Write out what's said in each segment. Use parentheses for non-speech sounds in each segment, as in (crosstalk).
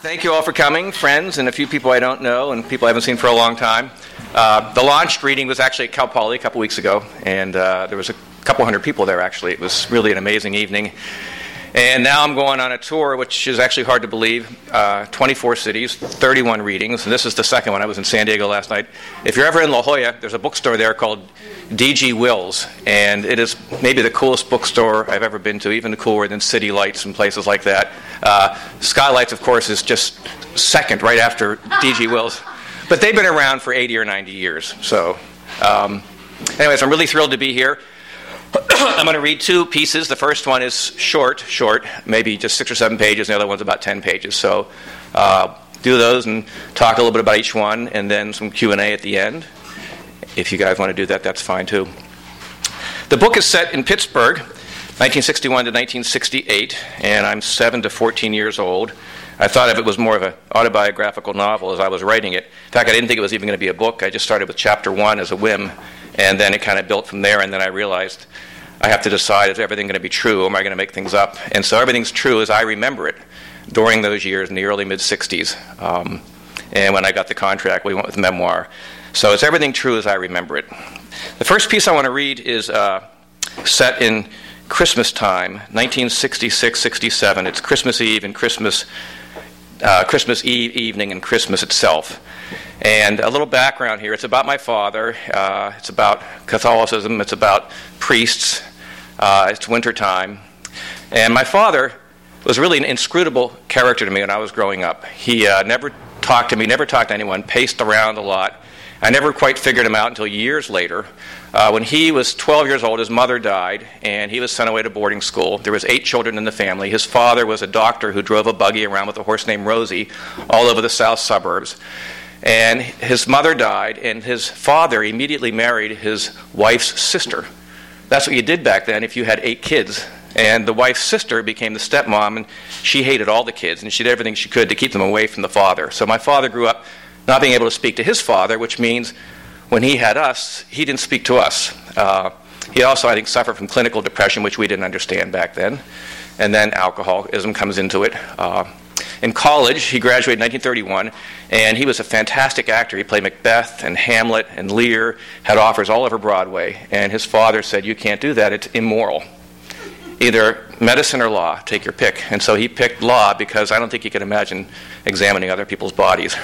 Thank you all for coming, friends, and a few people I don't know and people I haven't seen for a long time. Uh, the launch reading was actually at Cal Poly a couple weeks ago, and uh, there was a couple hundred people there actually. It was really an amazing evening. And now I'm going on a tour, which is actually hard to believe uh, 24 cities, 31 readings, and this is the second one. I was in San Diego last night. If you're ever in La Jolla, there's a bookstore there called DG Wills, and it is maybe the coolest bookstore I've ever been to, even cooler than City Lights and places like that. Uh, Skylights, of course, is just second right after DG Wills. But they've been around for 80 or 90 years. So, um, anyways, I'm really thrilled to be here. I'm going to read two pieces. The first one is short, short, maybe just six or seven pages, and the other one's about 10 pages. So, uh, do those and talk a little bit about each one, and then some Q&A at the end. If you guys want to do that, that's fine too. The book is set in Pittsburgh, 1961 to 1968, and I'm 7 to 14 years old. I thought of it was more of an autobiographical novel as I was writing it. In fact, I didn't think it was even going to be a book. I just started with chapter one as a whim, and then it kind of built from there. And then I realized I have to decide is everything going to be true, or am I going to make things up? And so everything's true as I remember it during those years in the early mid 60s. Um, and when I got the contract, we went with memoir. So it's everything true as I remember it. The first piece I want to read is uh, set in Christmas time, 1966 67. It's Christmas Eve and Christmas uh, Christmas Eve evening and Christmas itself. And a little background here it's about my father, uh, it's about Catholicism, it's about priests, uh, it's wintertime. And my father was really an inscrutable character to me when I was growing up. He uh, never talked to me, never talked to anyone, paced around a lot. I never quite figured him out until years later. Uh, when he was 12 years old, his mother died, and he was sent away to boarding school. There was eight children in the family. His father was a doctor who drove a buggy around with a horse named Rosie all over the south suburbs. And his mother died, and his father immediately married his wife's sister. That's what you did back then if you had eight kids. And the wife's sister became the stepmom, and she hated all the kids, and she did everything she could to keep them away from the father. So my father grew up not being able to speak to his father, which means when he had us, he didn't speak to us. Uh, he also, I think, suffered from clinical depression, which we didn't understand back then. And then alcoholism comes into it. Uh, in college, he graduated in 1931, and he was a fantastic actor. He played Macbeth and Hamlet and Lear, had offers all over Broadway. And his father said, You can't do that, it's immoral. Either medicine or law, take your pick. And so he picked law because I don't think he could imagine examining other people's bodies.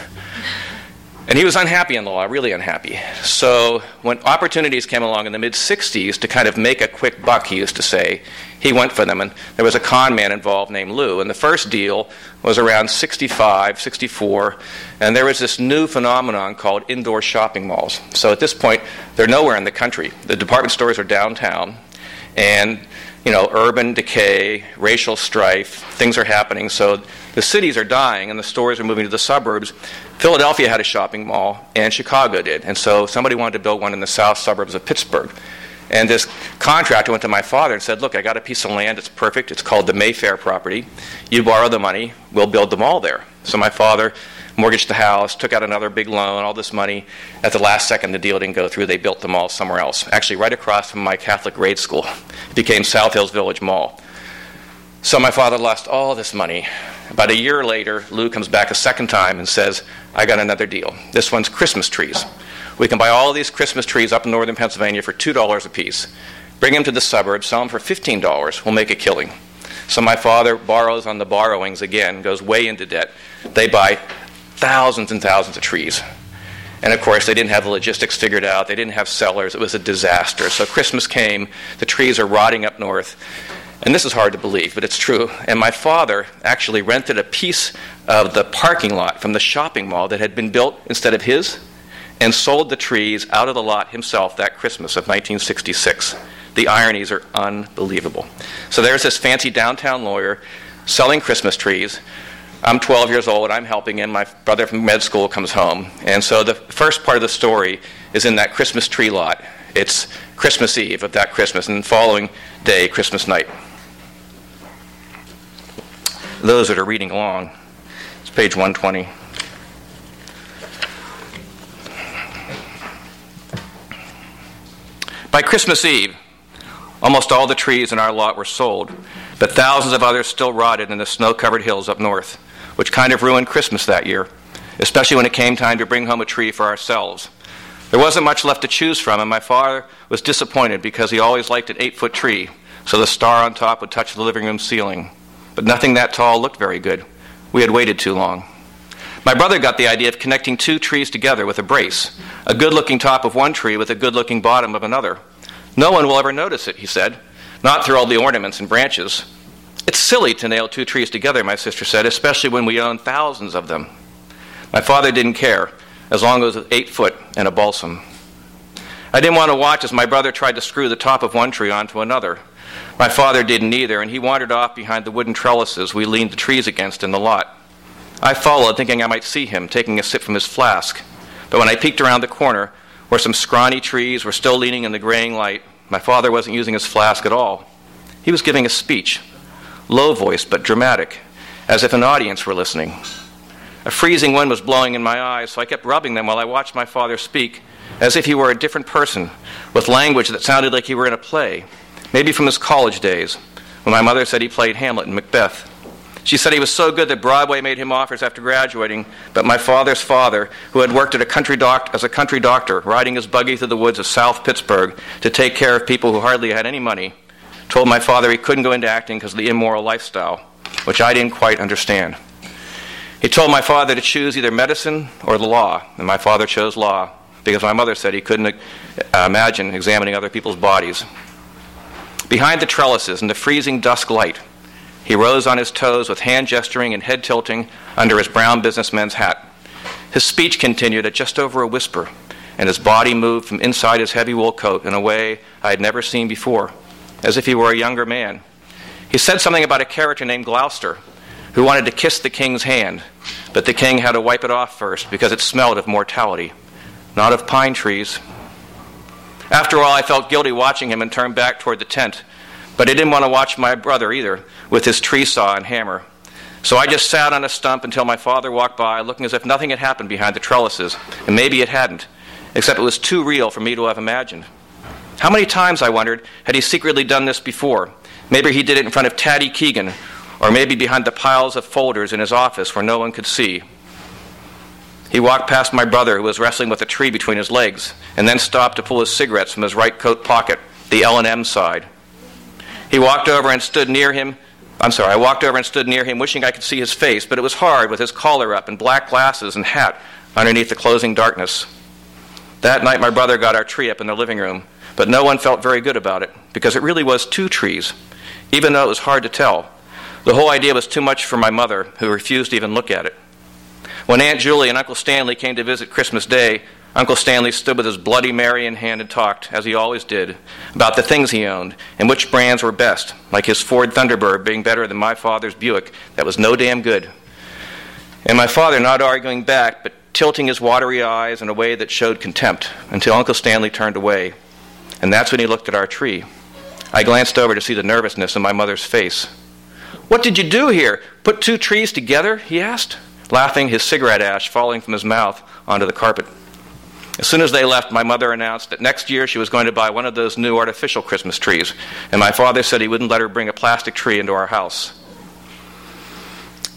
And he was unhappy in the law, really unhappy. So when opportunities came along in the mid 60s to kind of make a quick buck, he used to say, he went for them. And there was a con man involved named Lou. And the first deal was around 65, 64. And there was this new phenomenon called indoor shopping malls. So at this point, they're nowhere in the country. The department stores are downtown. And you know, urban decay, racial strife, things are happening. So the cities are dying and the stores are moving to the suburbs. Philadelphia had a shopping mall and Chicago did. And so somebody wanted to build one in the south suburbs of Pittsburgh. And this contractor went to my father and said, Look, I got a piece of land. It's perfect. It's called the Mayfair property. You borrow the money, we'll build the mall there. So my father mortgaged the house, took out another big loan, all this money. At the last second, the deal didn't go through. They built the mall somewhere else, actually, right across from my Catholic grade school. (laughs) It became South Hills Village Mall. So my father lost all this money. About a year later, Lou comes back a second time and says, I got another deal. This one's Christmas trees. We can buy all these Christmas trees up in northern Pennsylvania for $2 a piece. Bring them to the suburbs, sell them for $15. We'll make a killing. So my father borrows on the borrowings again, goes way into debt. They buy thousands and thousands of trees. And of course, they didn't have the logistics figured out. They didn't have cellars. It was a disaster. So Christmas came. The trees are rotting up north. And this is hard to believe, but it's true. And my father actually rented a piece of the parking lot from the shopping mall that had been built instead of his and sold the trees out of the lot himself that Christmas of 1966. The ironies are unbelievable. So there's this fancy downtown lawyer selling Christmas trees I'm 12 years old, I'm helping him. My brother from med school comes home. And so the first part of the story is in that Christmas tree lot. It's Christmas Eve of that Christmas, and the following day, Christmas night. Those that are reading along, it's page 120. By Christmas Eve, almost all the trees in our lot were sold, but thousands of others still rotted in the snow covered hills up north, which kind of ruined Christmas that year, especially when it came time to bring home a tree for ourselves. There wasn't much left to choose from, and my father was disappointed because he always liked an eight foot tree, so the star on top would touch the living room ceiling. But nothing that tall looked very good. We had waited too long. My brother got the idea of connecting two trees together with a brace a good looking top of one tree with a good looking bottom of another. No one will ever notice it, he said, not through all the ornaments and branches. It's silly to nail two trees together, my sister said, especially when we own thousands of them. My father didn't care, as long as it was eight foot and a balsam. I didn't want to watch as my brother tried to screw the top of one tree onto another. My father didn't either, and he wandered off behind the wooden trellises we leaned the trees against in the lot. I followed, thinking I might see him taking a sip from his flask. But when I peeked around the corner, where some scrawny trees were still leaning in the graying light, my father wasn't using his flask at all. He was giving a speech, low voiced but dramatic, as if an audience were listening. A freezing wind was blowing in my eyes, so I kept rubbing them while I watched my father speak, as if he were a different person, with language that sounded like he were in a play, maybe from his college days, when my mother said he played Hamlet in Macbeth. She said he was so good that Broadway made him offers after graduating, but my father's father, who had worked a doc- as a country doctor, riding his buggy through the woods of South Pittsburgh to take care of people who hardly had any money, told my father he couldn't go into acting because of the immoral lifestyle, which I didn't quite understand. He told my father to choose either medicine or the law, and my father chose law because my mother said he couldn't uh, imagine examining other people's bodies. Behind the trellises in the freezing dusk light, he rose on his toes with hand gesturing and head tilting under his brown businessman's hat. His speech continued at just over a whisper, and his body moved from inside his heavy wool coat in a way I had never seen before, as if he were a younger man. He said something about a character named Gloucester who wanted to kiss the king's hand, but the king had to wipe it off first because it smelled of mortality, not of pine trees. After all, I felt guilty watching him and turned back toward the tent but I didn't want to watch my brother either with his tree saw and hammer. So I just sat on a stump until my father walked by, looking as if nothing had happened behind the trellises, and maybe it hadn't, except it was too real for me to have imagined. How many times, I wondered, had he secretly done this before? Maybe he did it in front of Taddy Keegan, or maybe behind the piles of folders in his office where no one could see. He walked past my brother, who was wrestling with a tree between his legs, and then stopped to pull his cigarettes from his right coat pocket, the L&M side. He walked over and stood near him. I'm sorry, I walked over and stood near him, wishing I could see his face, but it was hard with his collar up and black glasses and hat underneath the closing darkness. That night, my brother got our tree up in the living room, but no one felt very good about it because it really was two trees, even though it was hard to tell. The whole idea was too much for my mother, who refused to even look at it. When Aunt Julie and Uncle Stanley came to visit Christmas Day, Uncle Stanley stood with his Bloody Mary in hand and talked, as he always did, about the things he owned and which brands were best, like his Ford Thunderbird being better than my father's Buick that was no damn good. And my father not arguing back, but tilting his watery eyes in a way that showed contempt until Uncle Stanley turned away. And that's when he looked at our tree. I glanced over to see the nervousness in my mother's face. What did you do here? Put two trees together? he asked, laughing, his cigarette ash falling from his mouth onto the carpet. As soon as they left, my mother announced that next year she was going to buy one of those new artificial Christmas trees, and my father said he wouldn't let her bring a plastic tree into our house.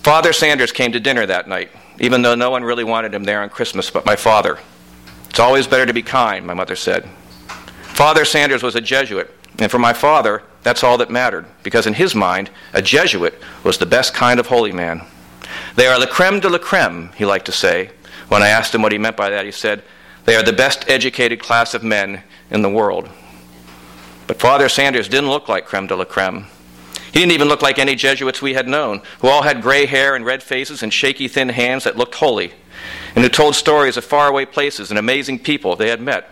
Father Sanders came to dinner that night, even though no one really wanted him there on Christmas but my father. It's always better to be kind, my mother said. Father Sanders was a Jesuit, and for my father, that's all that mattered, because in his mind, a Jesuit was the best kind of holy man. They are the creme de la creme, he liked to say. When I asked him what he meant by that, he said, they are the best educated class of men in the world. But Father Sanders didn't look like creme de la creme. He didn't even look like any Jesuits we had known, who all had gray hair and red faces and shaky, thin hands that looked holy, and who told stories of faraway places and amazing people they had met.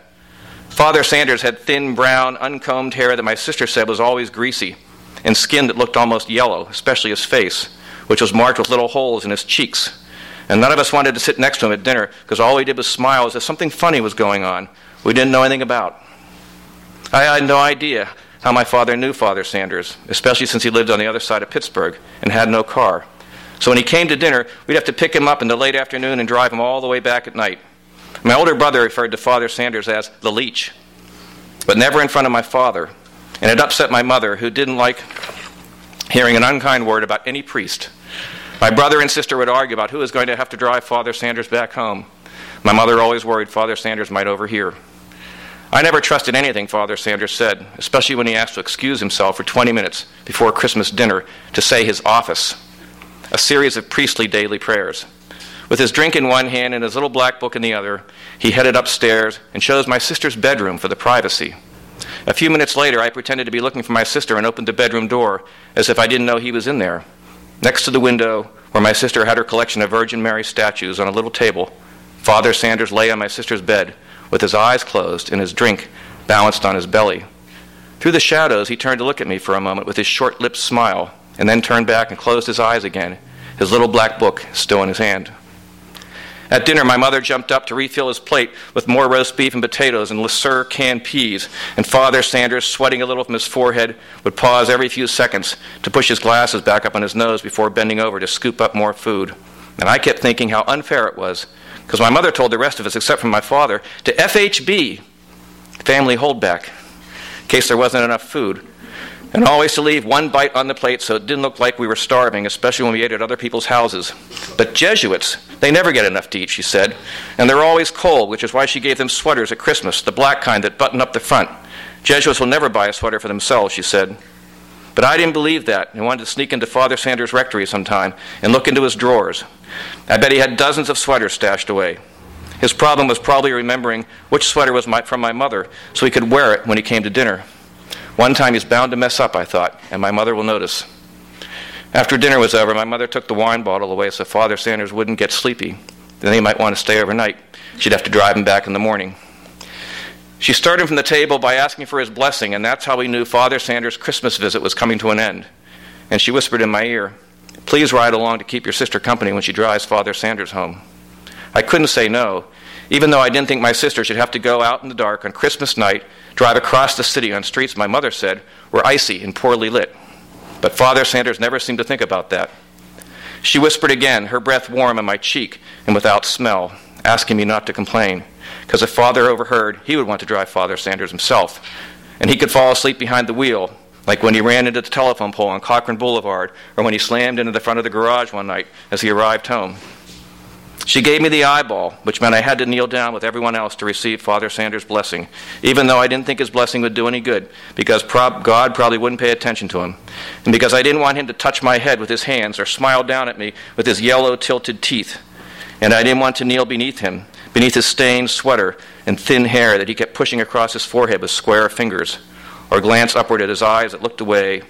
Father Sanders had thin, brown, uncombed hair that my sister said was always greasy, and skin that looked almost yellow, especially his face, which was marked with little holes in his cheeks. And none of us wanted to sit next to him at dinner because all he did was smile as if something funny was going on we didn't know anything about. I had no idea how my father knew Father Sanders, especially since he lived on the other side of Pittsburgh and had no car. So when he came to dinner, we'd have to pick him up in the late afternoon and drive him all the way back at night. My older brother referred to Father Sanders as the leech, but never in front of my father. And it upset my mother, who didn't like hearing an unkind word about any priest. My brother and sister would argue about who was going to have to drive Father Sanders back home. My mother always worried Father Sanders might overhear. I never trusted anything Father Sanders said, especially when he asked to excuse himself for 20 minutes before Christmas dinner to say his office, a series of priestly daily prayers. With his drink in one hand and his little black book in the other, he headed upstairs and chose my sister's bedroom for the privacy. A few minutes later, I pretended to be looking for my sister and opened the bedroom door as if I didn't know he was in there. Next to the window, where my sister had her collection of Virgin Mary statues on a little table, Father Sanders lay on my sister's bed with his eyes closed and his drink balanced on his belly. Through the shadows, he turned to look at me for a moment with his short lipped smile, and then turned back and closed his eyes again, his little black book still in his hand. At dinner, my mother jumped up to refill his plate with more roast beef and potatoes and Le Sueur canned peas, and Father Sanders, sweating a little from his forehead, would pause every few seconds to push his glasses back up on his nose before bending over to scoop up more food. And I kept thinking how unfair it was because my mother told the rest of us, except for my father, to FHB, family holdback, in case there wasn't enough food. And always to leave one bite on the plate so it didn't look like we were starving, especially when we ate at other people's houses. But Jesuits, they never get enough to eat, she said. And they're always cold, which is why she gave them sweaters at Christmas, the black kind that button up the front. Jesuits will never buy a sweater for themselves, she said. But I didn't believe that and wanted to sneak into Father Sanders' rectory sometime and look into his drawers. I bet he had dozens of sweaters stashed away. His problem was probably remembering which sweater was my, from my mother so he could wear it when he came to dinner. One time he's bound to mess up, I thought, and my mother will notice. After dinner was over, my mother took the wine bottle away so Father Sanders wouldn't get sleepy. Then he might want to stay overnight. She'd have to drive him back in the morning. She started from the table by asking for his blessing, and that's how we knew Father Sanders' Christmas visit was coming to an end. And she whispered in my ear, Please ride along to keep your sister company when she drives Father Sanders home. I couldn't say no, even though I didn't think my sister should have to go out in the dark on Christmas night, drive across the city on streets my mother said were icy and poorly lit. But Father Sanders never seemed to think about that. She whispered again, her breath warm on my cheek and without smell, asking me not to complain, because if Father overheard, he would want to drive Father Sanders himself, and he could fall asleep behind the wheel like when he ran into the telephone pole on Cochrane Boulevard, or when he slammed into the front of the garage one night as he arrived home. She gave me the eyeball, which meant I had to kneel down with everyone else to receive Father Sanders' blessing, even though I didn't think his blessing would do any good, because prob- God probably wouldn't pay attention to him, and because I didn't want him to touch my head with his hands or smile down at me with his yellow, tilted teeth, and I didn't want to kneel beneath him, beneath his stained sweater and thin hair that he kept pushing across his forehead with square fingers or glance upward at his eyes that looked away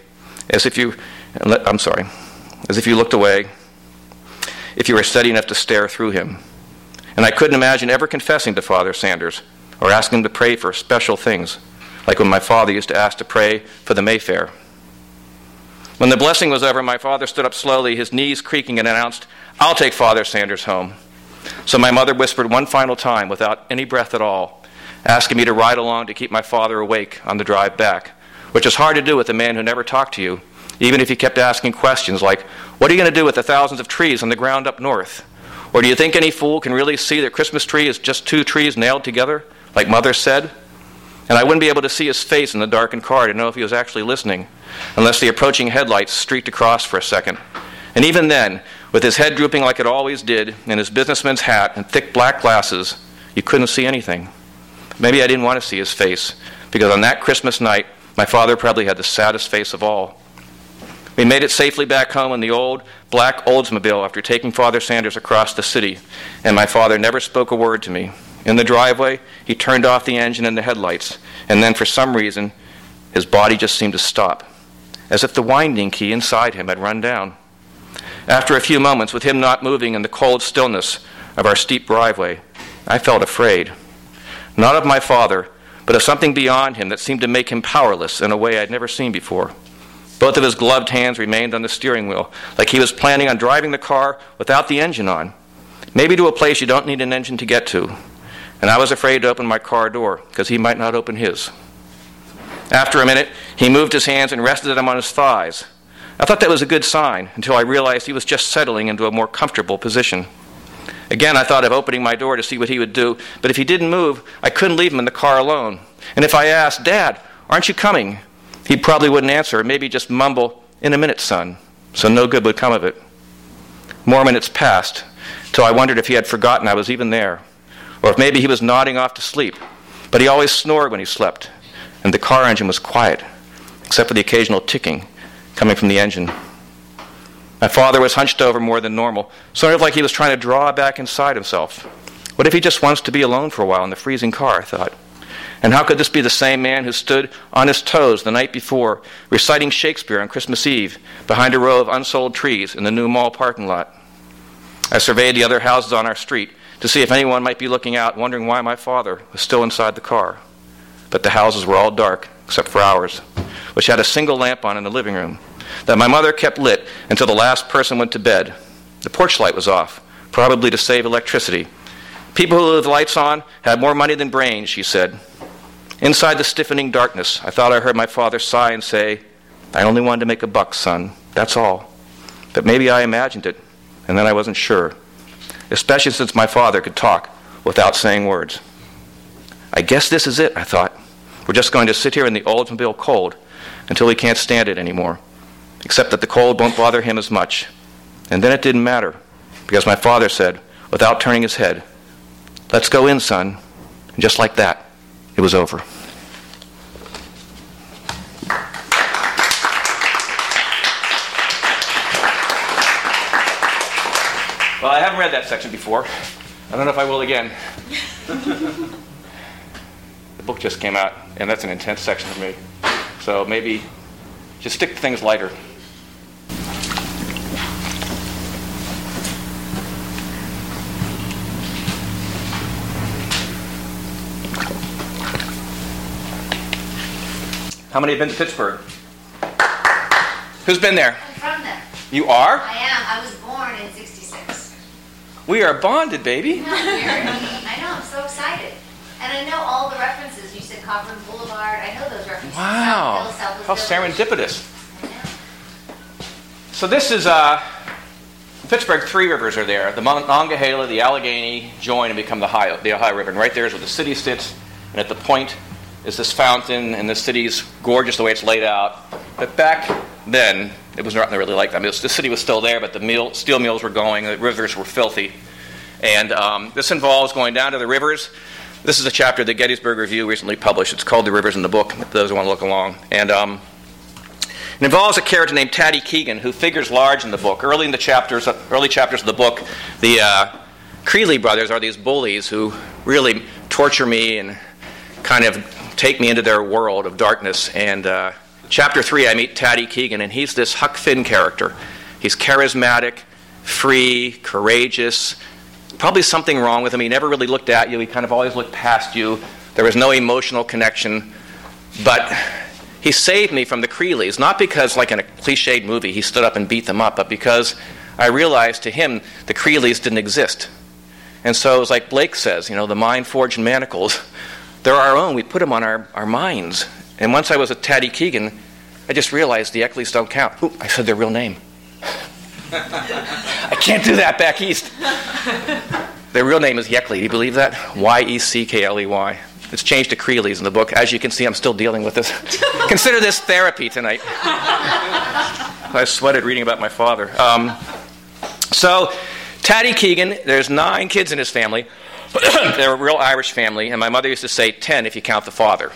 as if you, I'm sorry, as if you looked away, if you were steady enough to stare through him. And I couldn't imagine ever confessing to Father Sanders or asking him to pray for special things, like when my father used to ask to pray for the Mayfair. When the blessing was over, my father stood up slowly, his knees creaking, and announced, I'll take Father Sanders home. So my mother whispered one final time, without any breath at all, asking me to ride along to keep my father awake on the drive back, which is hard to do with a man who never talked to you, even if he kept asking questions like, What are you going to do with the thousands of trees on the ground up north? Or do you think any fool can really see that Christmas tree is just two trees nailed together, like Mother said? And I wouldn't be able to see his face in the darkened car to know if he was actually listening, unless the approaching headlights streaked across for a second. And even then, with his head drooping like it always did, and his businessman's hat and thick black glasses, you couldn't see anything. Maybe I didn't want to see his face, because on that Christmas night, my father probably had the saddest face of all. We made it safely back home in the old black Oldsmobile after taking Father Sanders across the city, and my father never spoke a word to me. In the driveway, he turned off the engine and the headlights, and then for some reason, his body just seemed to stop, as if the winding key inside him had run down. After a few moments, with him not moving in the cold stillness of our steep driveway, I felt afraid not of my father, but of something beyond him that seemed to make him powerless in a way I'd never seen before. Both of his gloved hands remained on the steering wheel, like he was planning on driving the car without the engine on, maybe to a place you don't need an engine to get to. And I was afraid to open my car door because he might not open his. After a minute, he moved his hands and rested them on his thighs. I thought that was a good sign until I realized he was just settling into a more comfortable position. Again, I thought of opening my door to see what he would do, but if he didn't move, I couldn't leave him in the car alone. And if I asked, Dad, aren't you coming? He probably wouldn't answer, maybe just mumble, In a minute, son. So no good would come of it. More minutes passed, till I wondered if he had forgotten I was even there, or if maybe he was nodding off to sleep. But he always snored when he slept, and the car engine was quiet, except for the occasional ticking coming from the engine. My father was hunched over more than normal, sort of like he was trying to draw back inside himself. What if he just wants to be alone for a while in the freezing car? I thought. And how could this be the same man who stood on his toes the night before, reciting Shakespeare on Christmas Eve behind a row of unsold trees in the new mall parking lot? I surveyed the other houses on our street to see if anyone might be looking out, wondering why my father was still inside the car. But the houses were all dark, except for ours, which had a single lamp on in the living room that my mother kept lit until the last person went to bed. The porch light was off, probably to save electricity. People who leave lights on had more money than brains, she said. Inside the stiffening darkness, I thought I heard my father sigh and say, I only wanted to make a buck, son. That's all. But maybe I imagined it, and then I wasn't sure, especially since my father could talk without saying words. I guess this is it, I thought. We're just going to sit here in the Oldsmobile cold until he can't stand it anymore, except that the cold won't bother him as much. And then it didn't matter, because my father said, without turning his head, Let's go in, son. Just like that, it was over. Well, I haven't read that section before. I don't know if I will again. the book just came out, and that's an intense section for me. So maybe just stick to things lighter. How many have been to Pittsburgh? Who's been there? I'm from there. You are? I am. I was born in 66. We are bonded, baby. Isn't that weird? I know. I'm so excited. And I know all the references. You said Cochran Boulevard. I know those references. Wow. South Hill, How Village. serendipitous. I know. So this is uh, Pittsburgh. Three rivers are there: the Monongahela, the Allegheny, join and become the Ohio, the Ohio River. And right there is where the city sits. And at the point is this fountain, and the city's gorgeous the way it's laid out. But back then, it was not really like that. I mean, was- the city was still there, but the steel mills were going. The rivers were filthy. And um, this involves going down to the rivers. This is a chapter the Gettysburg Review recently published. It's called "The Rivers in the Book." Those who want to look along, and um, it involves a character named Taddy Keegan who figures large in the book. Early in the chapters, early chapters of the book, the uh, Creely brothers are these bullies who really torture me and kind of take me into their world of darkness. And uh, chapter three, I meet Taddy Keegan, and he's this Huck Finn character. He's charismatic, free, courageous. Probably something wrong with him. He never really looked at you. He kind of always looked past you. There was no emotional connection. But he saved me from the Creelys, not because, like in a cliched movie, he stood up and beat them up, but because I realized to him the Creelys didn't exist. And so it was like Blake says, you know, the mind forged manacles, (laughs) they're our own. We put them on our, our minds. And once I was with Taddy Keegan, I just realized the Yeckleys don't count. Ooh, I said their real name. (laughs) I can't do that back east. Their real name is Yeckley. Do you believe that? Y E C K L E Y. It's changed to Creely's in the book. As you can see, I'm still dealing with this. (laughs) Consider this therapy tonight. I sweated reading about my father. Um, so, Taddy Keegan, there's nine kids in his family. (coughs) they're a real Irish family, and my mother used to say 10 if you count the father.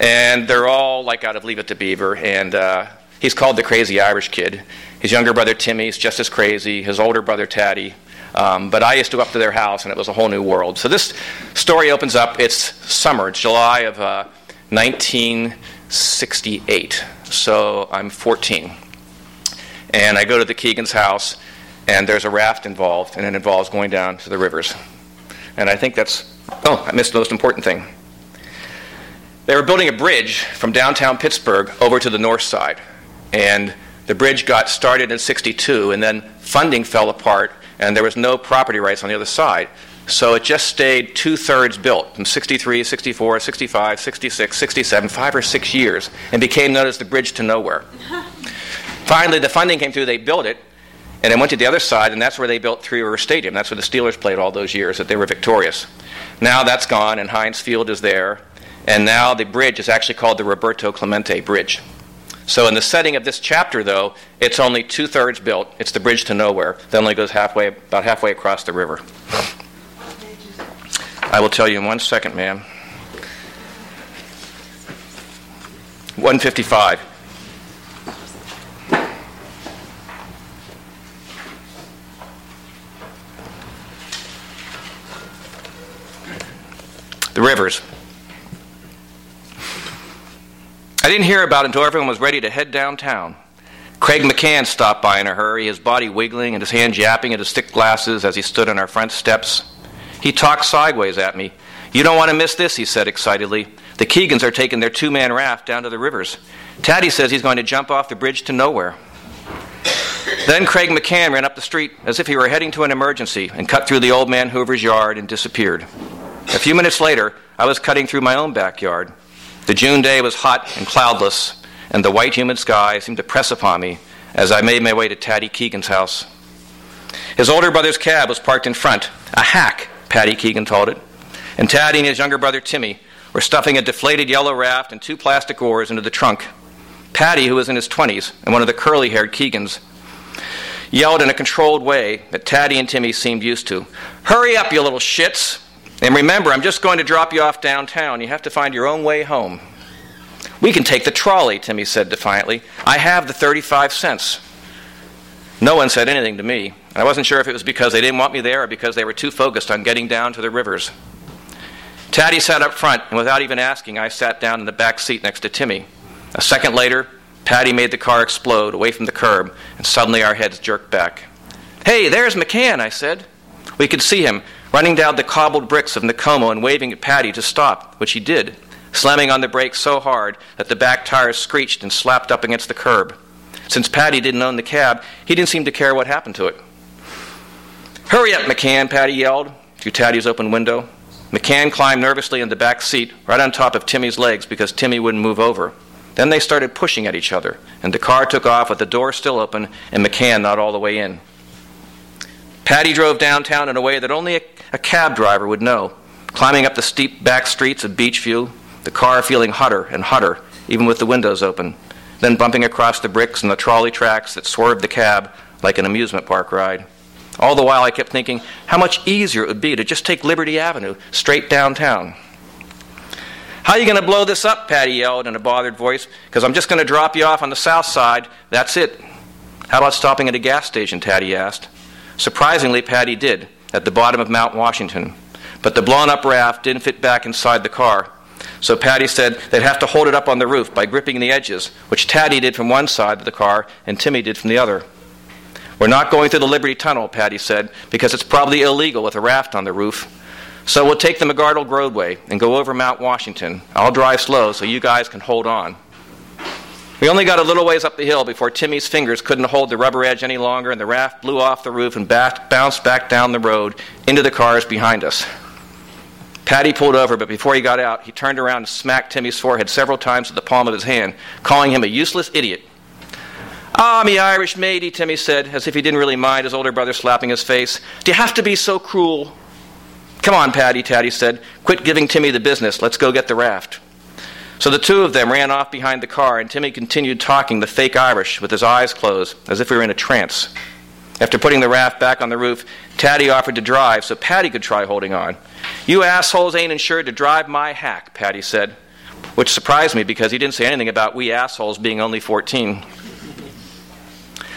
And they're all like out of Leave It to Beaver, and uh, he's called the crazy Irish kid. His younger brother Timmy's just as crazy, his older brother Taddy. Um, but I used to go up to their house, and it was a whole new world. So this story opens up. It's summer, it's July of uh, 1968. So I'm 14. And I go to the Keegan's house, and there's a raft involved, and it involves going down to the rivers. And I think that's, oh, I missed the most important thing. They were building a bridge from downtown Pittsburgh over to the north side. and the bridge got started in 62, and then funding fell apart, and there was no property rights on the other side. So it just stayed two thirds built from 63, 64, 65, 66, 67, five or six years, and became known as the Bridge to Nowhere. (laughs) Finally, the funding came through, they built it, and it went to the other side, and that's where they built Three River Stadium. That's where the Steelers played all those years that they were victorious. Now that's gone, and Heinz Field is there, and now the bridge is actually called the Roberto Clemente Bridge. So, in the setting of this chapter, though, it's only two thirds built. It's the bridge to nowhere. That only goes halfway, about halfway across the river. I will tell you in one second, ma'am. 155. The rivers. I didn't hear about it until everyone was ready to head downtown. Craig McCann stopped by in a hurry, his body wiggling and his hand yapping at his thick glasses as he stood on our front steps. He talked sideways at me. You don't want to miss this, he said excitedly. The Keegans are taking their two man raft down to the rivers. Taddy says he's going to jump off the bridge to nowhere. Then Craig McCann ran up the street as if he were heading to an emergency and cut through the old man Hoover's yard and disappeared. A few minutes later, I was cutting through my own backyard. The June day was hot and cloudless, and the white humid sky seemed to press upon me as I made my way to Taddy Keegan's house. His older brother's cab was parked in front, a hack, Paddy Keegan called it, and Taddy and his younger brother Timmy were stuffing a deflated yellow raft and two plastic oars into the trunk. Paddy, who was in his 20s and one of the curly haired Keegans, yelled in a controlled way that Taddy and Timmy seemed used to Hurry up, you little shits! And remember, I'm just going to drop you off downtown. You have to find your own way home. We can take the trolley, Timmy said defiantly. I have the 35 cents. No one said anything to me, and I wasn't sure if it was because they didn't want me there or because they were too focused on getting down to the rivers. Taddy sat up front, and without even asking, I sat down in the back seat next to Timmy. A second later, Paddy made the car explode away from the curb, and suddenly our heads jerked back. Hey, there's McCann, I said. We could see him, running down the cobbled bricks of Nicomo and waving at Paddy to stop, which he did, slamming on the brakes so hard that the back tires screeched and slapped up against the curb. Since Paddy didn't own the cab, he didn't seem to care what happened to it. Hurry up, McCann, Paddy yelled through Taddy's open window. McCann climbed nervously in the back seat, right on top of Timmy's legs because Timmy wouldn't move over. Then they started pushing at each other, and the car took off with the door still open and McCann not all the way in. Paddy drove downtown in a way that only a, a cab driver would know, climbing up the steep back streets of Beechview, the car feeling hotter and hotter, even with the windows open, then bumping across the bricks and the trolley tracks that swerved the cab like an amusement park ride. All the while, I kept thinking how much easier it would be to just take Liberty Avenue straight downtown. How are you going to blow this up? Paddy yelled in a bothered voice. Because I'm just going to drop you off on the south side. That's it. How about stopping at a gas station? Taddy asked. Surprisingly, Paddy did, at the bottom of Mount Washington. But the blown up raft didn't fit back inside the car. So Paddy said they'd have to hold it up on the roof by gripping the edges, which Taddy did from one side of the car and Timmy did from the other. We're not going through the Liberty Tunnel, Paddy said, because it's probably illegal with a raft on the roof. So we'll take the McArdle roadway and go over Mount Washington. I'll drive slow so you guys can hold on. We only got a little ways up the hill before Timmy's fingers couldn't hold the rubber edge any longer, and the raft blew off the roof and back, bounced back down the road into the cars behind us. Paddy pulled over, but before he got out, he turned around and smacked Timmy's forehead several times with the palm of his hand, calling him a useless idiot. Ah, me Irish matey, Timmy said, as if he didn't really mind his older brother slapping his face. Do you have to be so cruel? Come on, Paddy, Taddy said. Quit giving Timmy the business. Let's go get the raft. So the two of them ran off behind the car, and Timmy continued talking the fake Irish with his eyes closed, as if he were in a trance. After putting the raft back on the roof, Taddy offered to drive so Paddy could try holding on. You assholes ain't insured to drive my hack, Paddy said, which surprised me because he didn't say anything about we assholes being only 14.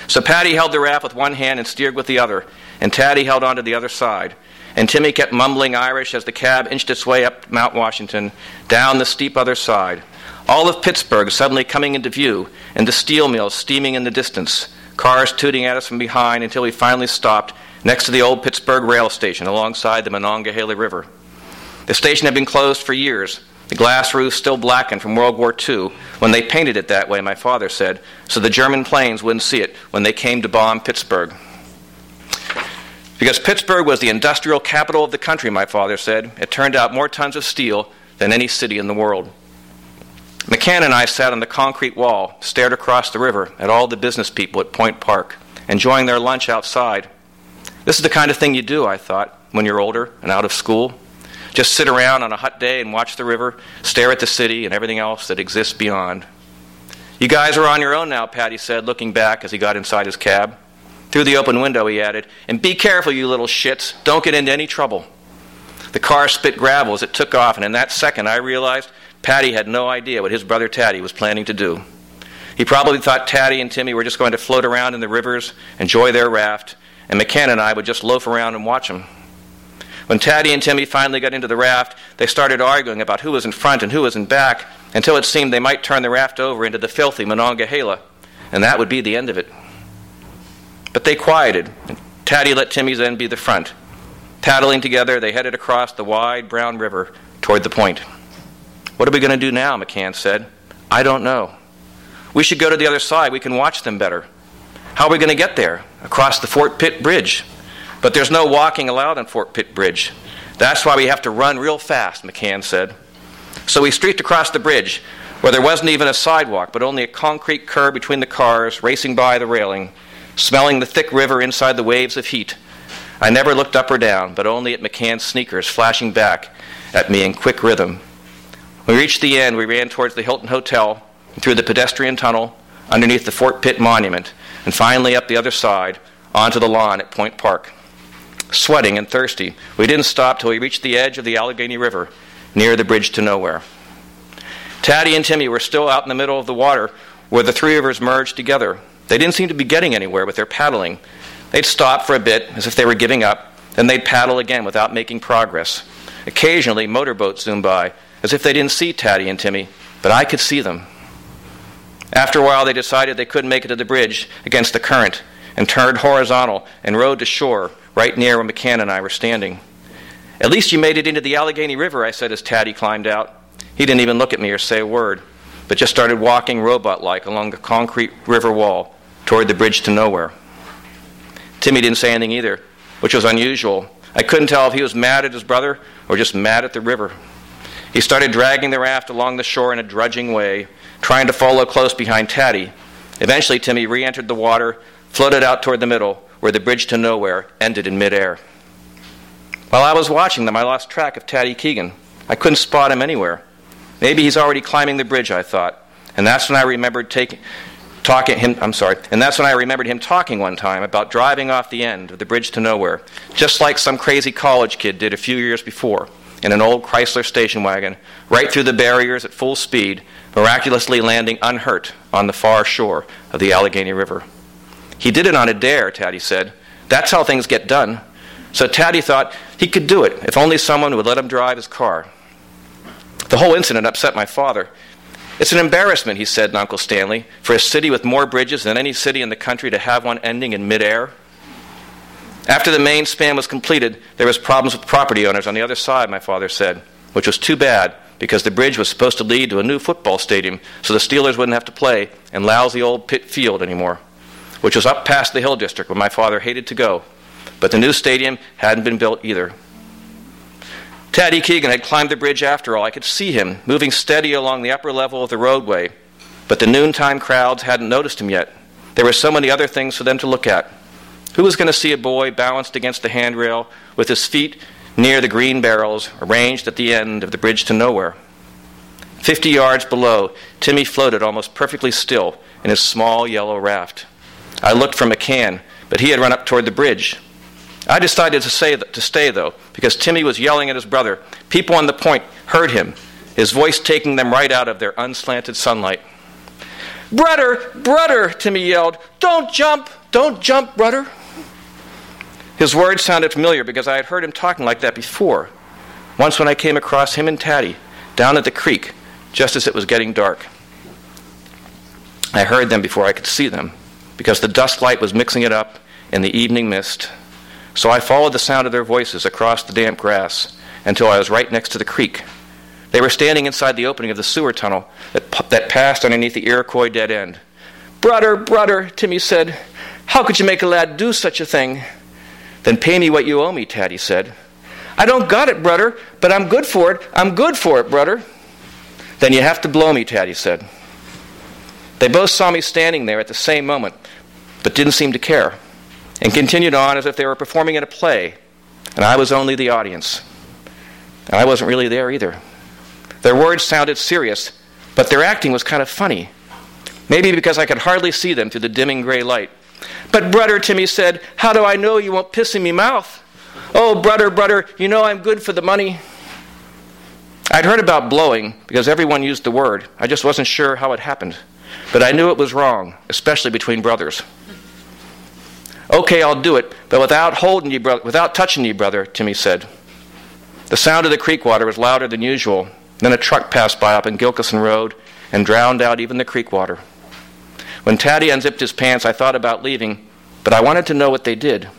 So Paddy held the raft with one hand and steered with the other, and Taddy held on to the other side. And Timmy kept mumbling Irish as the cab inched its way up Mount Washington, down the steep other side. All of Pittsburgh suddenly coming into view, and the steel mills steaming in the distance, cars tooting at us from behind until we finally stopped next to the old Pittsburgh rail station alongside the Monongahela River. The station had been closed for years, The glass roof still blackened from World War II when they painted it that way, my father said, so the German planes wouldn't see it when they came to bomb Pittsburgh. Because Pittsburgh was the industrial capital of the country, my father said, it turned out more tons of steel than any city in the world. McCann and I sat on the concrete wall, stared across the river at all the business people at Point Park, enjoying their lunch outside. This is the kind of thing you do, I thought, when you're older and out of school. Just sit around on a hot day and watch the river, stare at the city and everything else that exists beyond. You guys are on your own now, Paddy said, looking back as he got inside his cab. Through the open window, he added, And be careful, you little shits. Don't get into any trouble. The car spit gravel as it took off, and in that second I realized Paddy had no idea what his brother Taddy was planning to do. He probably thought Taddy and Timmy were just going to float around in the rivers, enjoy their raft, and McCann and I would just loaf around and watch them. When Taddy and Timmy finally got into the raft, they started arguing about who was in front and who was in back until it seemed they might turn the raft over into the filthy Monongahela, and that would be the end of it. But they quieted, and Taddy let Timmy's end be the front. Paddling together, they headed across the wide brown river toward the point. What are we going to do now? McCann said. I don't know. We should go to the other side. We can watch them better. How are we going to get there? Across the Fort Pitt Bridge. But there's no walking allowed on Fort Pitt Bridge. That's why we have to run real fast, McCann said. So we streaked across the bridge, where there wasn't even a sidewalk, but only a concrete curb between the cars racing by the railing, smelling the thick river inside the waves of heat. I never looked up or down, but only at McCann's sneakers flashing back at me in quick rhythm. When we reached the end, we ran towards the Hilton Hotel, through the pedestrian tunnel, underneath the Fort Pitt Monument, and finally up the other side, onto the lawn at Point Park sweating and thirsty. We didn't stop till we reached the edge of the Allegheny River, near the bridge to nowhere. Taddy and Timmy were still out in the middle of the water where the three rivers merged together. They didn't seem to be getting anywhere with their paddling. They'd stop for a bit as if they were giving up, then they'd paddle again without making progress. Occasionally, motorboats zoomed by, as if they didn't see Taddy and Timmy, but I could see them. After a while, they decided they couldn't make it to the bridge against the current and turned horizontal and rowed to shore right near where McCann and I were standing. At least you made it into the Allegheny River, I said as Taddy climbed out. He didn't even look at me or say a word, but just started walking robot like along the concrete river wall toward the bridge to nowhere. Timmy didn't say anything either, which was unusual. I couldn't tell if he was mad at his brother or just mad at the river. He started dragging the raft along the shore in a drudging way, trying to follow close behind Taddy. Eventually, Timmy re entered the water, floated out toward the middle, where the bridge to nowhere ended in midair. While I was watching them, I lost track of Taddy Keegan. I couldn't spot him anywhere. Maybe he's already climbing the bridge, I thought. And that's when I remembered taking, talking him I'm sorry, and that's when I remembered him talking one time about driving off the end of the bridge to nowhere, just like some crazy college kid did a few years before in an old Chrysler station wagon, right through the barriers at full speed, miraculously landing unhurt on the far shore of the Allegheny River. He did it on a dare, Taddy said. That's how things get done. So Taddy thought he could do it if only someone would let him drive his car. The whole incident upset my father. It's an embarrassment, he said to Uncle Stanley, for a city with more bridges than any city in the country to have one ending in midair. After the main span was completed, there was problems with property owners on the other side, my father said, which was too bad because the bridge was supposed to lead to a new football stadium so the Steelers wouldn't have to play in lousy old pit field anymore which was up past the Hill District where my father hated to go. But the new stadium hadn't been built either. Taddy Keegan had climbed the bridge after all. I could see him moving steady along the upper level of the roadway, but the noontime crowds hadn't noticed him yet. There were so many other things for them to look at. Who was going to see a boy balanced against the handrail with his feet near the green barrels arranged at the end of the bridge to nowhere? Fifty yards below, Timmy floated almost perfectly still in his small yellow raft. I looked for McCann, but he had run up toward the bridge. I decided to, say, to stay, though, because Timmy was yelling at his brother. People on the point heard him, his voice taking them right out of their unslanted sunlight. Brother, brother, Timmy yelled. Don't jump, don't jump, brother. His words sounded familiar because I had heard him talking like that before. Once when I came across him and Taddy down at the creek, just as it was getting dark. I heard them before I could see them because the dust light was mixing it up in the evening mist. So I followed the sound of their voices across the damp grass until I was right next to the creek. They were standing inside the opening of the sewer tunnel that, that passed underneath the Iroquois dead end. Brother, brother, Timmy said, how could you make a lad do such a thing? Then pay me what you owe me, Taddy said. I don't got it, brother, but I'm good for it. I'm good for it, brother. Then you have to blow me, Taddy said. They both saw me standing there at the same moment, but didn't seem to care, and continued on as if they were performing in a play, and I was only the audience. And I wasn't really there either. Their words sounded serious, but their acting was kind of funny. Maybe because I could hardly see them through the dimming gray light. But, brother, Timmy said, how do I know you won't piss in me mouth? Oh, brother, brother, you know I'm good for the money. I'd heard about blowing because everyone used the word. I just wasn't sure how it happened. But I knew it was wrong, especially between brothers. Okay, I'll do it, but without holding you, bro- without touching you, brother, Timmy said. The sound of the creek water was louder than usual. Then a truck passed by up in Gilkeson Road and drowned out even the creek water. When Taddy unzipped his pants, I thought about leaving, but I wanted to know what they did.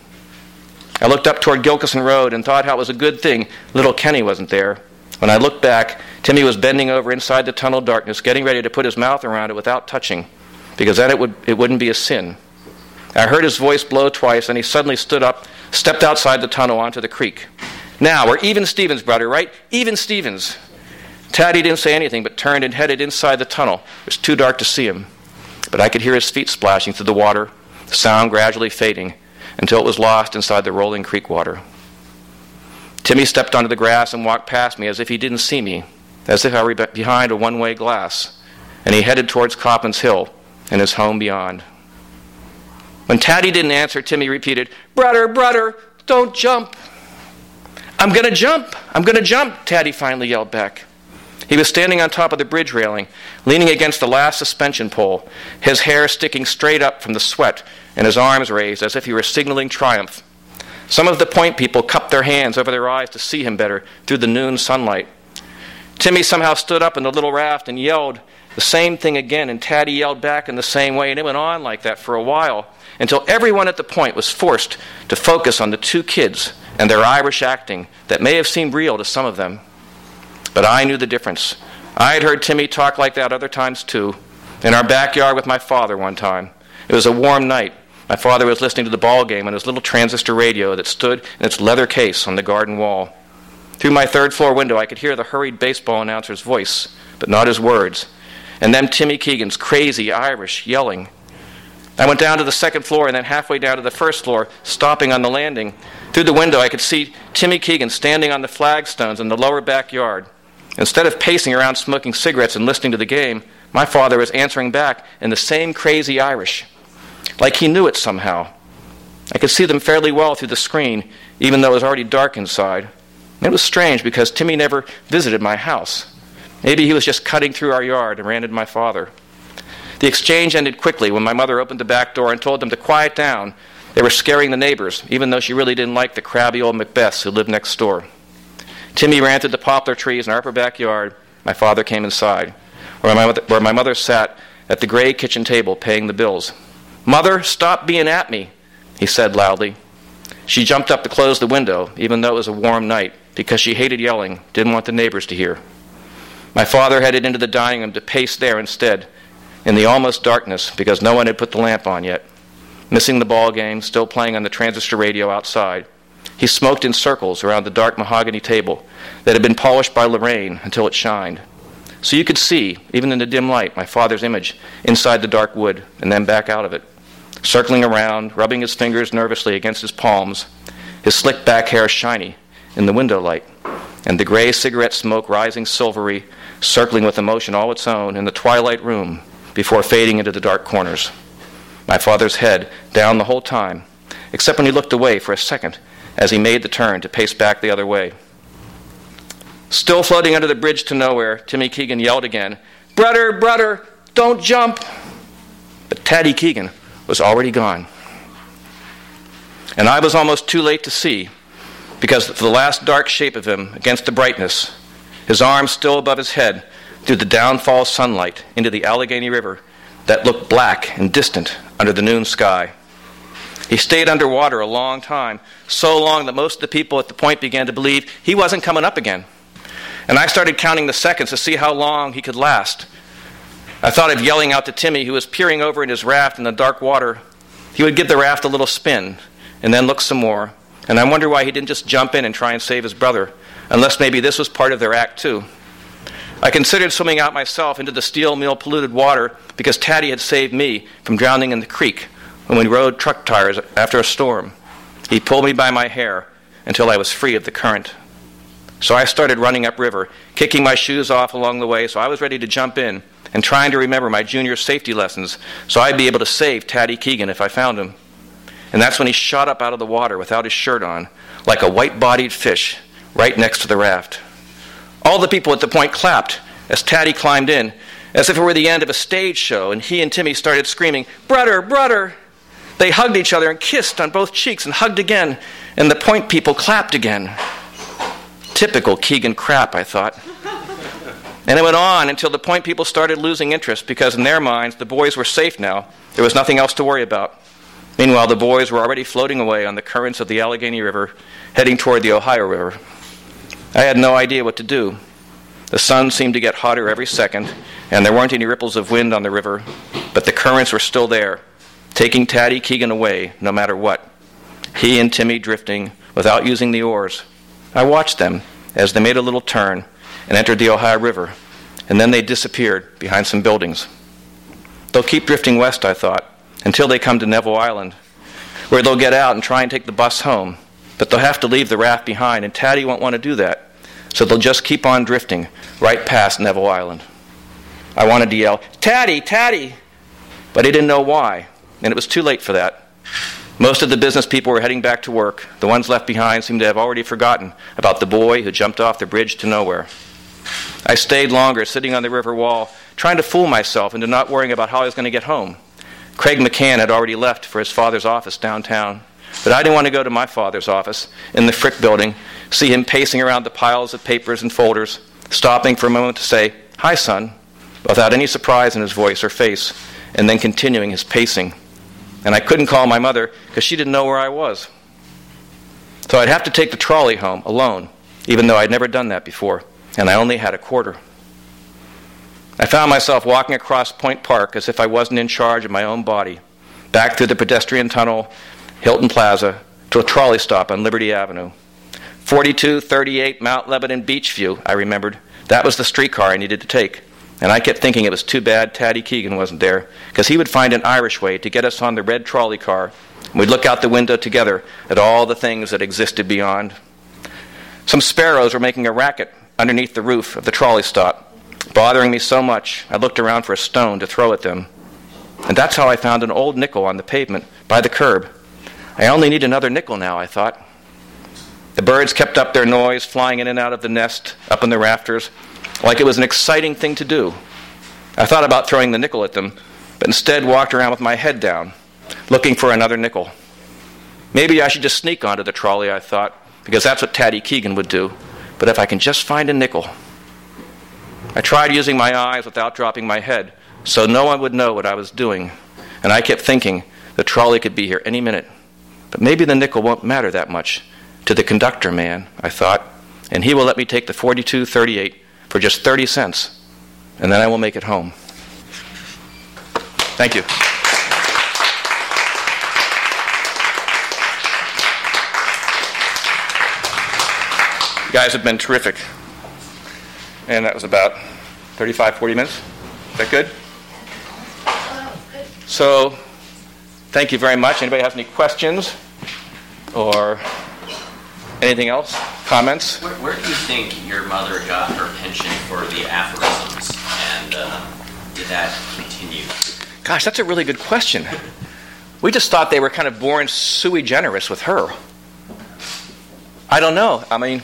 I looked up toward Gilkeson Road and thought how it was a good thing little Kenny wasn't there. When I looked back, Timmy was bending over inside the tunnel darkness, getting ready to put his mouth around it without touching, because then it, would, it wouldn't be a sin. I heard his voice blow twice, and he suddenly stood up, stepped outside the tunnel onto the creek. Now, we're even Stevens, brother, right? Even Stevens. Taddy didn't say anything, but turned and headed inside the tunnel. It was too dark to see him but I could hear his feet splashing through the water, the sound gradually fading until it was lost inside the rolling creek water. Timmy stepped onto the grass and walked past me as if he didn't see me, as if I were behind a one way glass, and he headed towards Coppins Hill and his home beyond. When Taddy didn't answer, Timmy repeated, Brother, brother, don't jump. I'm going to jump. I'm going to jump, Taddy finally yelled back. He was standing on top of the bridge railing, leaning against the last suspension pole, his hair sticking straight up from the sweat and his arms raised as if he were signaling triumph. Some of the point people cupped their hands over their eyes to see him better through the noon sunlight. Timmy somehow stood up in the little raft and yelled the same thing again, and Taddy yelled back in the same way, and it went on like that for a while until everyone at the point was forced to focus on the two kids and their Irish acting that may have seemed real to some of them. But I knew the difference. I had heard Timmy talk like that other times too. In our backyard with my father one time. It was a warm night. My father was listening to the ball game on his little transistor radio that stood in its leather case on the garden wall. Through my third floor window, I could hear the hurried baseball announcer's voice, but not his words. And then Timmy Keegan's crazy Irish yelling. I went down to the second floor and then halfway down to the first floor, stopping on the landing. Through the window, I could see Timmy Keegan standing on the flagstones in the lower backyard. Instead of pacing around smoking cigarettes and listening to the game, my father was answering back in the same crazy Irish, like he knew it somehow. I could see them fairly well through the screen, even though it was already dark inside. It was strange because Timmy never visited my house. Maybe he was just cutting through our yard and ran into my father. The exchange ended quickly when my mother opened the back door and told them to quiet down. They were scaring the neighbors, even though she really didn't like the crabby old Macbeths who lived next door. Timmy ran through the poplar trees in our upper backyard. My father came inside, where my, mother, where my mother sat at the gray kitchen table paying the bills. Mother, stop being at me, he said loudly. She jumped up to close the window, even though it was a warm night, because she hated yelling, didn't want the neighbors to hear. My father headed into the dining room to pace there instead, in the almost darkness, because no one had put the lamp on yet. Missing the ball game, still playing on the transistor radio outside. He smoked in circles around the dark mahogany table that had been polished by Lorraine until it shined. So you could see, even in the dim light, my father's image inside the dark wood and then back out of it, circling around, rubbing his fingers nervously against his palms, his slick back hair shiny in the window light, and the gray cigarette smoke rising silvery, circling with emotion all its own in the twilight room before fading into the dark corners. My father's head down the whole time, except when he looked away for a second as he made the turn to pace back the other way. Still floating under the bridge to nowhere, Timmy Keegan yelled again, Brother, brother, don't jump! But Taddy Keegan was already gone. And I was almost too late to see, because the last dark shape of him against the brightness, his arms still above his head, through the downfall sunlight into the Allegheny River that looked black and distant under the noon sky. He stayed underwater a long time, so long that most of the people at the point began to believe he wasn't coming up again. and I started counting the seconds to see how long he could last. I thought of yelling out to Timmy, who was peering over in his raft in the dark water. He would give the raft a little spin and then look some more. And I wonder why he didn't just jump in and try and save his brother, unless maybe this was part of their act too. I considered swimming out myself into the steel mill polluted water because Taddy had saved me from drowning in the creek when we rode truck tires after a storm. He pulled me by my hair until I was free of the current. So I started running upriver, kicking my shoes off along the way, so I was ready to jump in and trying to remember my junior safety lessons so I'd be able to save Taddy Keegan if I found him. And that's when he shot up out of the water without his shirt on, like a white bodied fish, right next to the raft. All the people at the point clapped as Taddy climbed in, as if it were the end of a stage show, and he and Timmy started screaming, Brother, brother! They hugged each other and kissed on both cheeks and hugged again, and the point people clapped again. Typical Keegan crap, I thought. And it went on until the point people started losing interest because, in their minds, the boys were safe now. There was nothing else to worry about. Meanwhile, the boys were already floating away on the currents of the Allegheny River, heading toward the Ohio River. I had no idea what to do. The sun seemed to get hotter every second, and there weren't any ripples of wind on the river, but the currents were still there, taking Taddy Keegan away no matter what. He and Timmy drifting without using the oars. I watched them as they made a little turn and entered the Ohio River, and then they disappeared behind some buildings. They'll keep drifting west, I thought, until they come to Neville Island, where they'll get out and try and take the bus home. But they'll have to leave the raft behind, and Taddy won't want to do that. So they'll just keep on drifting right past Neville Island. I wanted to yell, Taddy, Taddy! But I didn't know why, and it was too late for that. Most of the business people were heading back to work. The ones left behind seemed to have already forgotten about the boy who jumped off the bridge to nowhere. I stayed longer, sitting on the river wall, trying to fool myself into not worrying about how I was going to get home. Craig McCann had already left for his father's office downtown, but I didn't want to go to my father's office in the Frick building, see him pacing around the piles of papers and folders, stopping for a moment to say, Hi, son, without any surprise in his voice or face, and then continuing his pacing. And I couldn't call my mother because she didn't know where I was. So I'd have to take the trolley home alone, even though I'd never done that before and I only had a quarter. I found myself walking across Point Park as if I wasn't in charge of my own body, back through the pedestrian tunnel, Hilton Plaza, to a trolley stop on Liberty Avenue. 4238 Mount Lebanon Beechview, I remembered. That was the streetcar I needed to take. And I kept thinking it was too bad Taddy Keegan wasn't there, because he would find an Irish way to get us on the red trolley car. We'd look out the window together at all the things that existed beyond. Some sparrows were making a racket underneath the roof of the trolley stop, bothering me so much I looked around for a stone to throw at them. And that's how I found an old nickel on the pavement by the curb. I only need another nickel now, I thought. The birds kept up their noise, flying in and out of the nest up in the rafters, like it was an exciting thing to do. I thought about throwing the nickel at them, but instead walked around with my head down, looking for another nickel. Maybe I should just sneak onto the trolley, I thought, because that's what Taddy Keegan would do but if I can just find a nickel. I tried using my eyes without dropping my head, so no one would know what I was doing. And I kept thinking the trolley could be here any minute. But maybe the nickel won't matter that much to the conductor man, I thought, and he will let me take the 4238 for just 30 cents, and then I will make it home. Thank you. You guys have been terrific. And that was about 35, 40 minutes. Is that good? Uh, so, thank you very much. Anybody has any questions or anything else? Comments? Where, where do you think your mother got her penchant for the aphorisms, and uh, did that continue? Gosh, that's a really good question. We just thought they were kind of born sui generis with her. I don't know. I mean,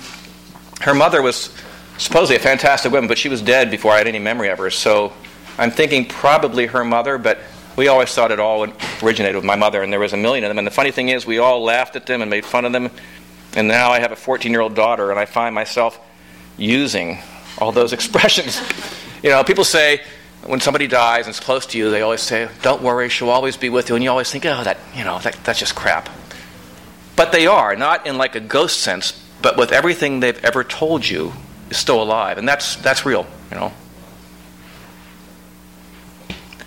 her mother was supposedly a fantastic woman, but she was dead before I had any memory of her. So I'm thinking probably her mother, but we always thought it all originated with my mother, and there was a million of them. And the funny thing is, we all laughed at them and made fun of them. And now I have a 14 year old daughter, and I find myself using all those (laughs) expressions. you know, people say, when somebody dies and is close to you, they always say, "Don't worry, she'll always be with you," and you always think, "Oh, that you know, that, that's just crap." But they are not in like a ghost sense, but with everything they've ever told you, is still alive, and that's that's real, you know.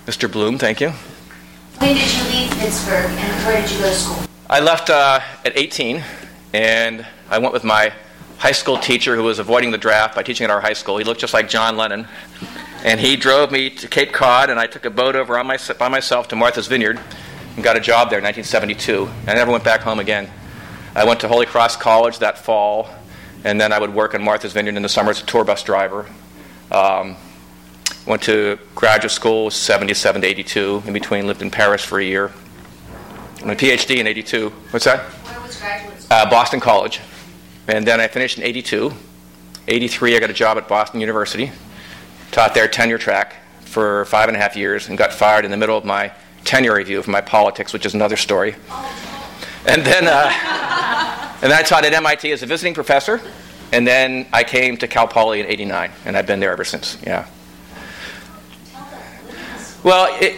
Mr. Bloom, thank you. When did you leave Pittsburgh and where did you go to school? I left uh, at 18, and I went with my high school teacher who was avoiding the draft by teaching at our high school. He looked just like John Lennon. And he drove me to Cape Cod, and I took a boat over my, by myself to Martha's Vineyard and got a job there in 1972. And I never went back home again. I went to Holy Cross College that fall, and then I would work in Martha's Vineyard in the summer as a tour bus driver. Um, went to graduate school 77 to 82. In between, lived in Paris for a year. My PhD in 82. What's that? Where was graduate school? Uh, Boston College. And then I finished in 82. 83, I got a job at Boston University. Taught there tenure track for five and a half years and got fired in the middle of my tenure review for my politics, which is another story. And then, uh, (laughs) and then I taught at MIT as a visiting professor. And then I came to Cal Poly in 89, and I've been there ever since. Yeah. Well, it,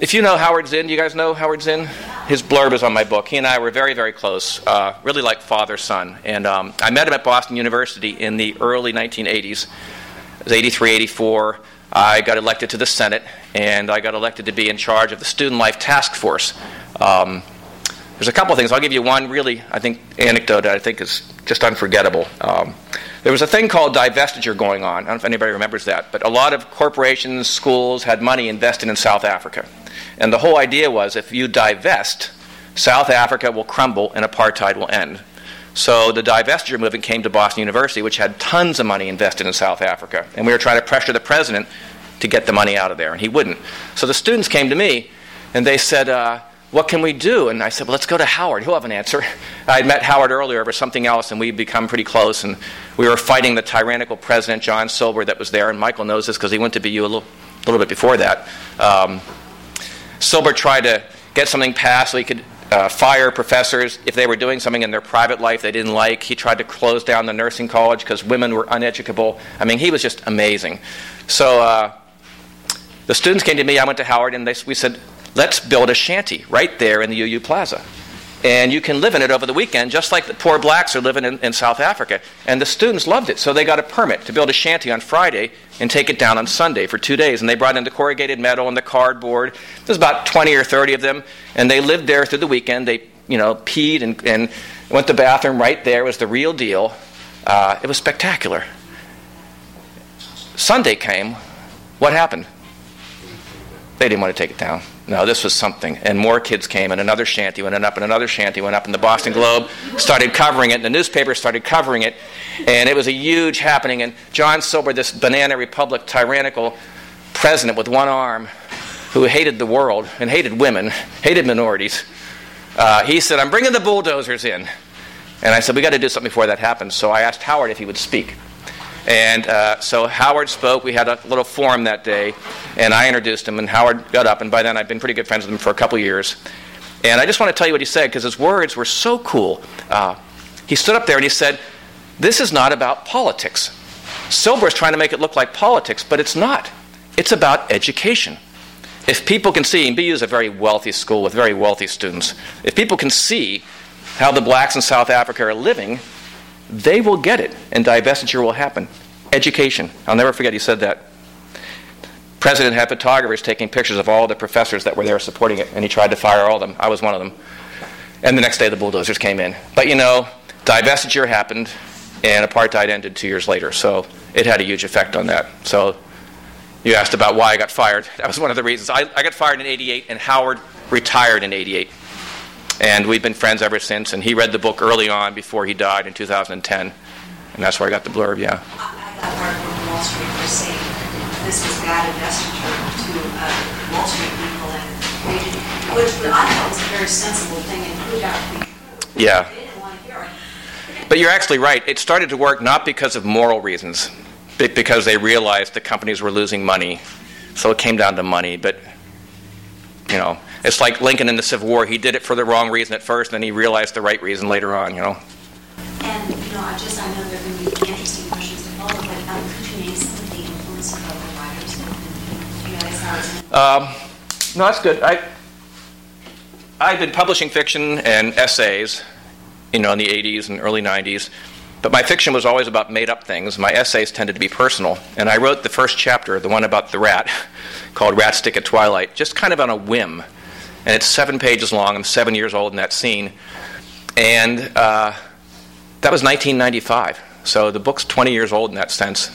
if you know Howard Zinn, do you guys know Howard Zinn? His blurb is on my book. He and I were very, very close, uh, really like father son. And um, I met him at Boston University in the early 1980s. It was 83, 84. I got elected to the Senate, and I got elected to be in charge of the Student Life Task Force. Um, there's a couple of things. I'll give you one really, I think, anecdote that I think is just unforgettable. Um, there was a thing called divestiture going on. I don't know if anybody remembers that, but a lot of corporations, schools had money invested in South Africa. And the whole idea was if you divest, South Africa will crumble and apartheid will end. So the divestiture movement came to Boston University, which had tons of money invested in South Africa. And we were trying to pressure the president to get the money out of there, and he wouldn't. So the students came to me and they said, uh, What can we do? And I said, Well, let's go to Howard. He'll have an answer. I had met Howard earlier over something else, and we'd become pretty close. And we were fighting the tyrannical president, John Silber, that was there. And Michael knows this because he went to BU a little, little bit before that. Um, Silber tried to get something passed so he could uh, fire professors if they were doing something in their private life they didn't like. He tried to close down the nursing college because women were uneducable. I mean, he was just amazing. So uh, the students came to me. I went to Howard, and they, we said, let's build a shanty right there in the UU Plaza. And you can live in it over the weekend, just like the poor blacks are living in, in South Africa. And the students loved it, so they got a permit to build a shanty on Friday and take it down on Sunday for two days. And they brought in the corrugated metal and the cardboard. There's about 20 or 30 of them, and they lived there through the weekend. They, you know, peed and, and went to the bathroom right there. It was the real deal. Uh, it was spectacular. Sunday came. What happened? They didn't want to take it down. No, this was something. And more kids came, and another shanty went up, and another shanty went up, and the Boston Globe started covering it, and the newspaper started covering it, and it was a huge happening. And John Silber, this banana republic tyrannical president with one arm, who hated the world and hated women, hated minorities, uh, he said, I'm bringing the bulldozers in. And I said, we got to do something before that happens. So I asked Howard if he would speak. And uh, so Howard spoke. We had a little forum that day, and I introduced him, and Howard got up. And by then, I'd been pretty good friends with him for a couple years. And I just want to tell you what he said because his words were so cool. Uh, he stood up there and he said, This is not about politics. Silber is trying to make it look like politics, but it's not. It's about education. If people can see, and BU is a very wealthy school with very wealthy students, if people can see how the blacks in South Africa are living, they will get it, and divestiture will happen. Education. I'll never forget he said that. President had photographers taking pictures of all the professors that were there supporting it, and he tried to fire all of them. I was one of them. And the next day, the bulldozers came in. But you know, divestiture happened, and apartheid ended two years later. So it had a huge effect on that. So you asked about why I got fired. (laughs) That was one of the reasons. I, I got fired in 88, and Howard retired in 88. And we've been friends ever since. And he read the book early on before he died in 2010. And that's where I got the blurb, yeah. I got word from Wall Street for saying this was bad investiture to uh, Wall Street people, and they which I thought was a very sensible thing, and who got Yeah. They didn't want to hear it. But you're actually right. It started to work not because of moral reasons, but because they realized the companies were losing money. So it came down to money. But, you know, it's like Lincoln in the Civil War. He did it for the wrong reason at first, and then he realized the right reason later on, you know. And, you know, I just, I know there are going to be interesting questions to follow, but um, could you name some of the influence of other writers that you guys are? Um, no, that's good. I, I've been publishing fiction and essays, you know, in the 80s and early 90s. but my fiction was always about made up things. My essays tended to be personal. And I wrote the first chapter, the one about the rat, (laughs) called Rat Stick at Twilight, just kind of on a whim. And it's seven pages long. I'm seven years old in that scene. And uh, that was 1995. So the book's 20 years old in that sense.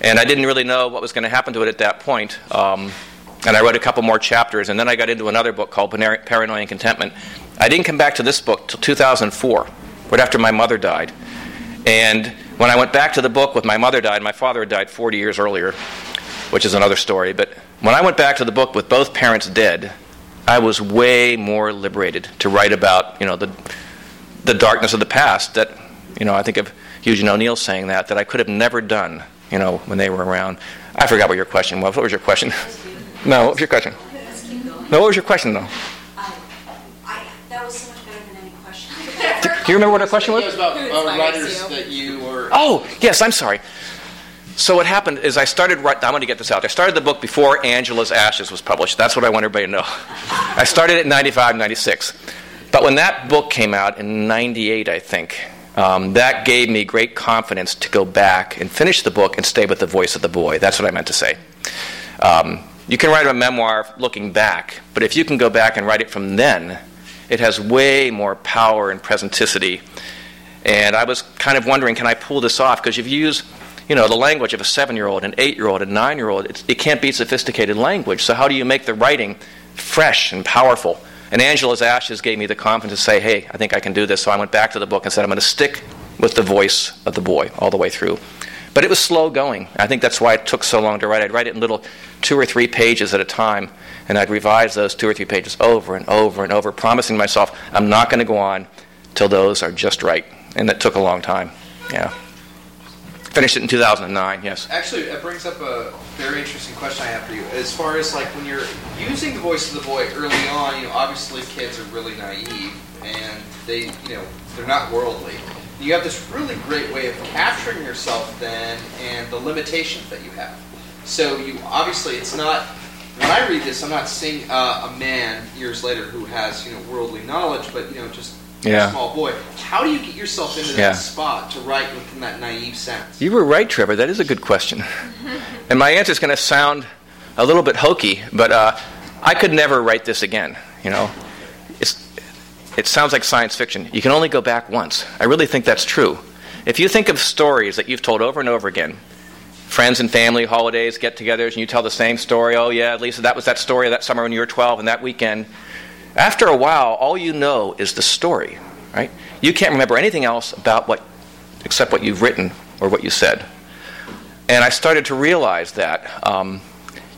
And I didn't really know what was going to happen to it at that point. Um, and I wrote a couple more chapters. And then I got into another book called Paranoia and Contentment. I didn't come back to this book till 2004, right after my mother died. And when I went back to the book with my mother died, my father had died 40 years earlier, which is another story. But when I went back to the book with both parents dead, I was way more liberated to write about, you know, the, the darkness of the past that, you know, I think of Eugene O'Neill saying that, that I could have never done, you know, when they were around. I forgot what your question was. What was your question? no, what was your question? No, what was your question, though? That was so much better than any question. Do you remember what our question was? It was about uh, writers that you were. Oh, yes, I'm sorry. So what happened is I started. I'm going to get this out. I started the book before Angela's Ashes was published. That's what I want everybody to know. I started it in 95, 96. But when that book came out in 98, I think, um, that gave me great confidence to go back and finish the book and stay with the voice of the boy. That's what I meant to say. Um, you can write a memoir looking back, but if you can go back and write it from then, it has way more power and presenticity. And I was kind of wondering, can I pull this off? Because if you use, you know, the language of a seven-year-old, an eight-year-old, a nine-year-old, it can't be sophisticated language. So how do you make the writing fresh and powerful? And Angela's Ashes gave me the confidence to say, hey, I think I can do this. So I went back to the book and said, I'm going to stick with the voice of the boy all the way through. But it was slow going. I think that's why it took so long to write. I'd write it in little two or three pages at a time, and I'd revise those two or three pages over and over and over, promising myself I'm not going to go on till those are just right. And that took a long time. Yeah. Finished it in 2009, yes. Actually, that brings up a very interesting question I have for you. As far as like when you're using the voice of the boy early on, you know, obviously kids are really naive and they, you know, they're not worldly. You have this really great way of capturing yourself then and the limitations that you have. So you obviously it's not when I read this, I'm not seeing uh, a man years later who has you know worldly knowledge, but you know just yeah. a small boy. How do you get yourself into that yeah. spot to write within that naive sense? You were right, Trevor. That is a good question, (laughs) and my answer is going to sound a little bit hokey, but uh, I could never write this again. You know, it's it sounds like science fiction. You can only go back once. I really think that's true. If you think of stories that you've told over and over again, friends and family, holidays, get togethers, and you tell the same story. Oh, yeah, Lisa, that was that story that summer when you were 12 and that weekend. After a while, all you know is the story, right? You can't remember anything else about what, except what you've written or what you said. And I started to realize that um,